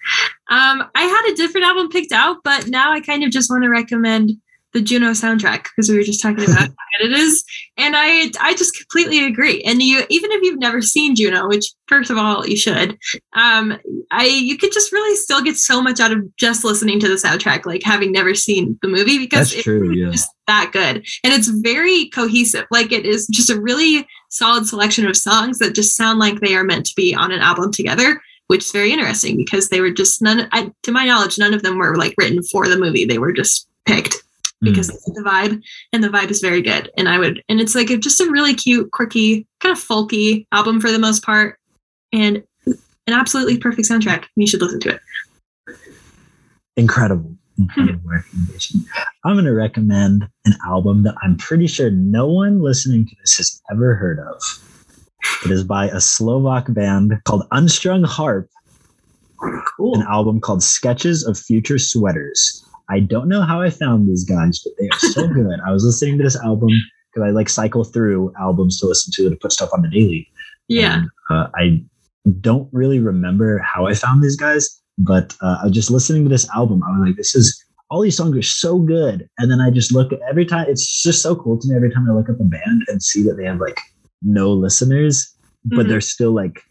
Um, I had a different album picked out, but now I kind of just want to recommend the Juno soundtrack because we were just talking about how good it is, and I I just completely agree. And you, even if you've never seen Juno, which first of all you should, um, I you could just really still get so much out of just listening to the soundtrack, like having never seen the movie because That's it's true, yeah. just that good, and it's very cohesive. Like it is just a really solid selection of songs that just sound like they are meant to be on an album together which is very interesting because they were just none I, to my knowledge none of them were like written for the movie. They were just picked because Mm. the vibe and the vibe is very good. And i would and it's like a, just a really cute quirky kind of folky album for the most part and an absolutely perfect soundtrack. You should listen to it. Incredible recommendation. I'm going to recommend an album that I'm pretty sure no one listening to this has ever heard of. It is by a Slovak band called Unstrung Harp, cool an album called Sketches of Future Sweaters. I don't know how I found these guys, but they are so good. I was listening to this album because I like cycle through albums to listen to to put stuff on the daily. yeah And, uh, I don't really remember how I found these guys, but uh, I was just listening to this album. I was like, this is all these songs are so good. And then I just look every time, it's just so cool to me every time I look at the band and see that they have like no listeners, but Mhm. they're still like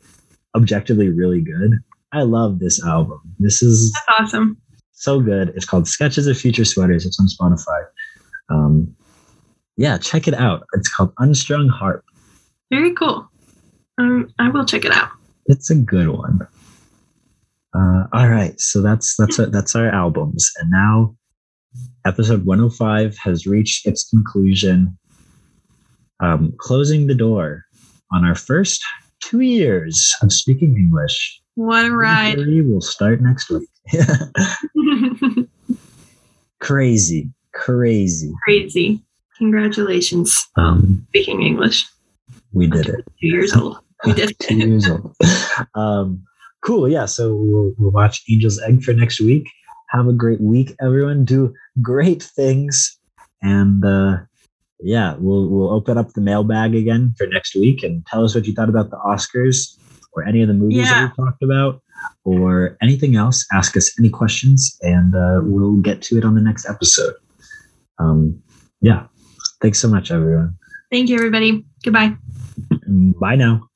objectively really good. I love this album. This is that's awesome so good. It's called Sketches of Future Sweaters. It's on Spotify. Um, yeah, check it out. It's called Unstrung Harp. very cool um, i will check it out It's a good one. Uh, all right, so that's that's our, that's our albums, and now episode 105 has reached its conclusion, um, closing the door on our first two years of speaking English. what a ride We will start next week. crazy, crazy. crazy congratulations Um, speaking english we did it. two years old we did two years old. Um, cool. Yeah. So we'll, we'll watch Angel's Egg for next week. Have a great week, everyone. Do great things, and uh, yeah, we'll we'll open up the mailbag again for next week and tell us what you thought about the Oscars or any of the movies Yeah. that we talked about. or anything else, ask us any questions and uh, we'll get to it on the next episode. Um, yeah. Thanks so much, everyone. Thank you, everybody. Goodbye. Bye now.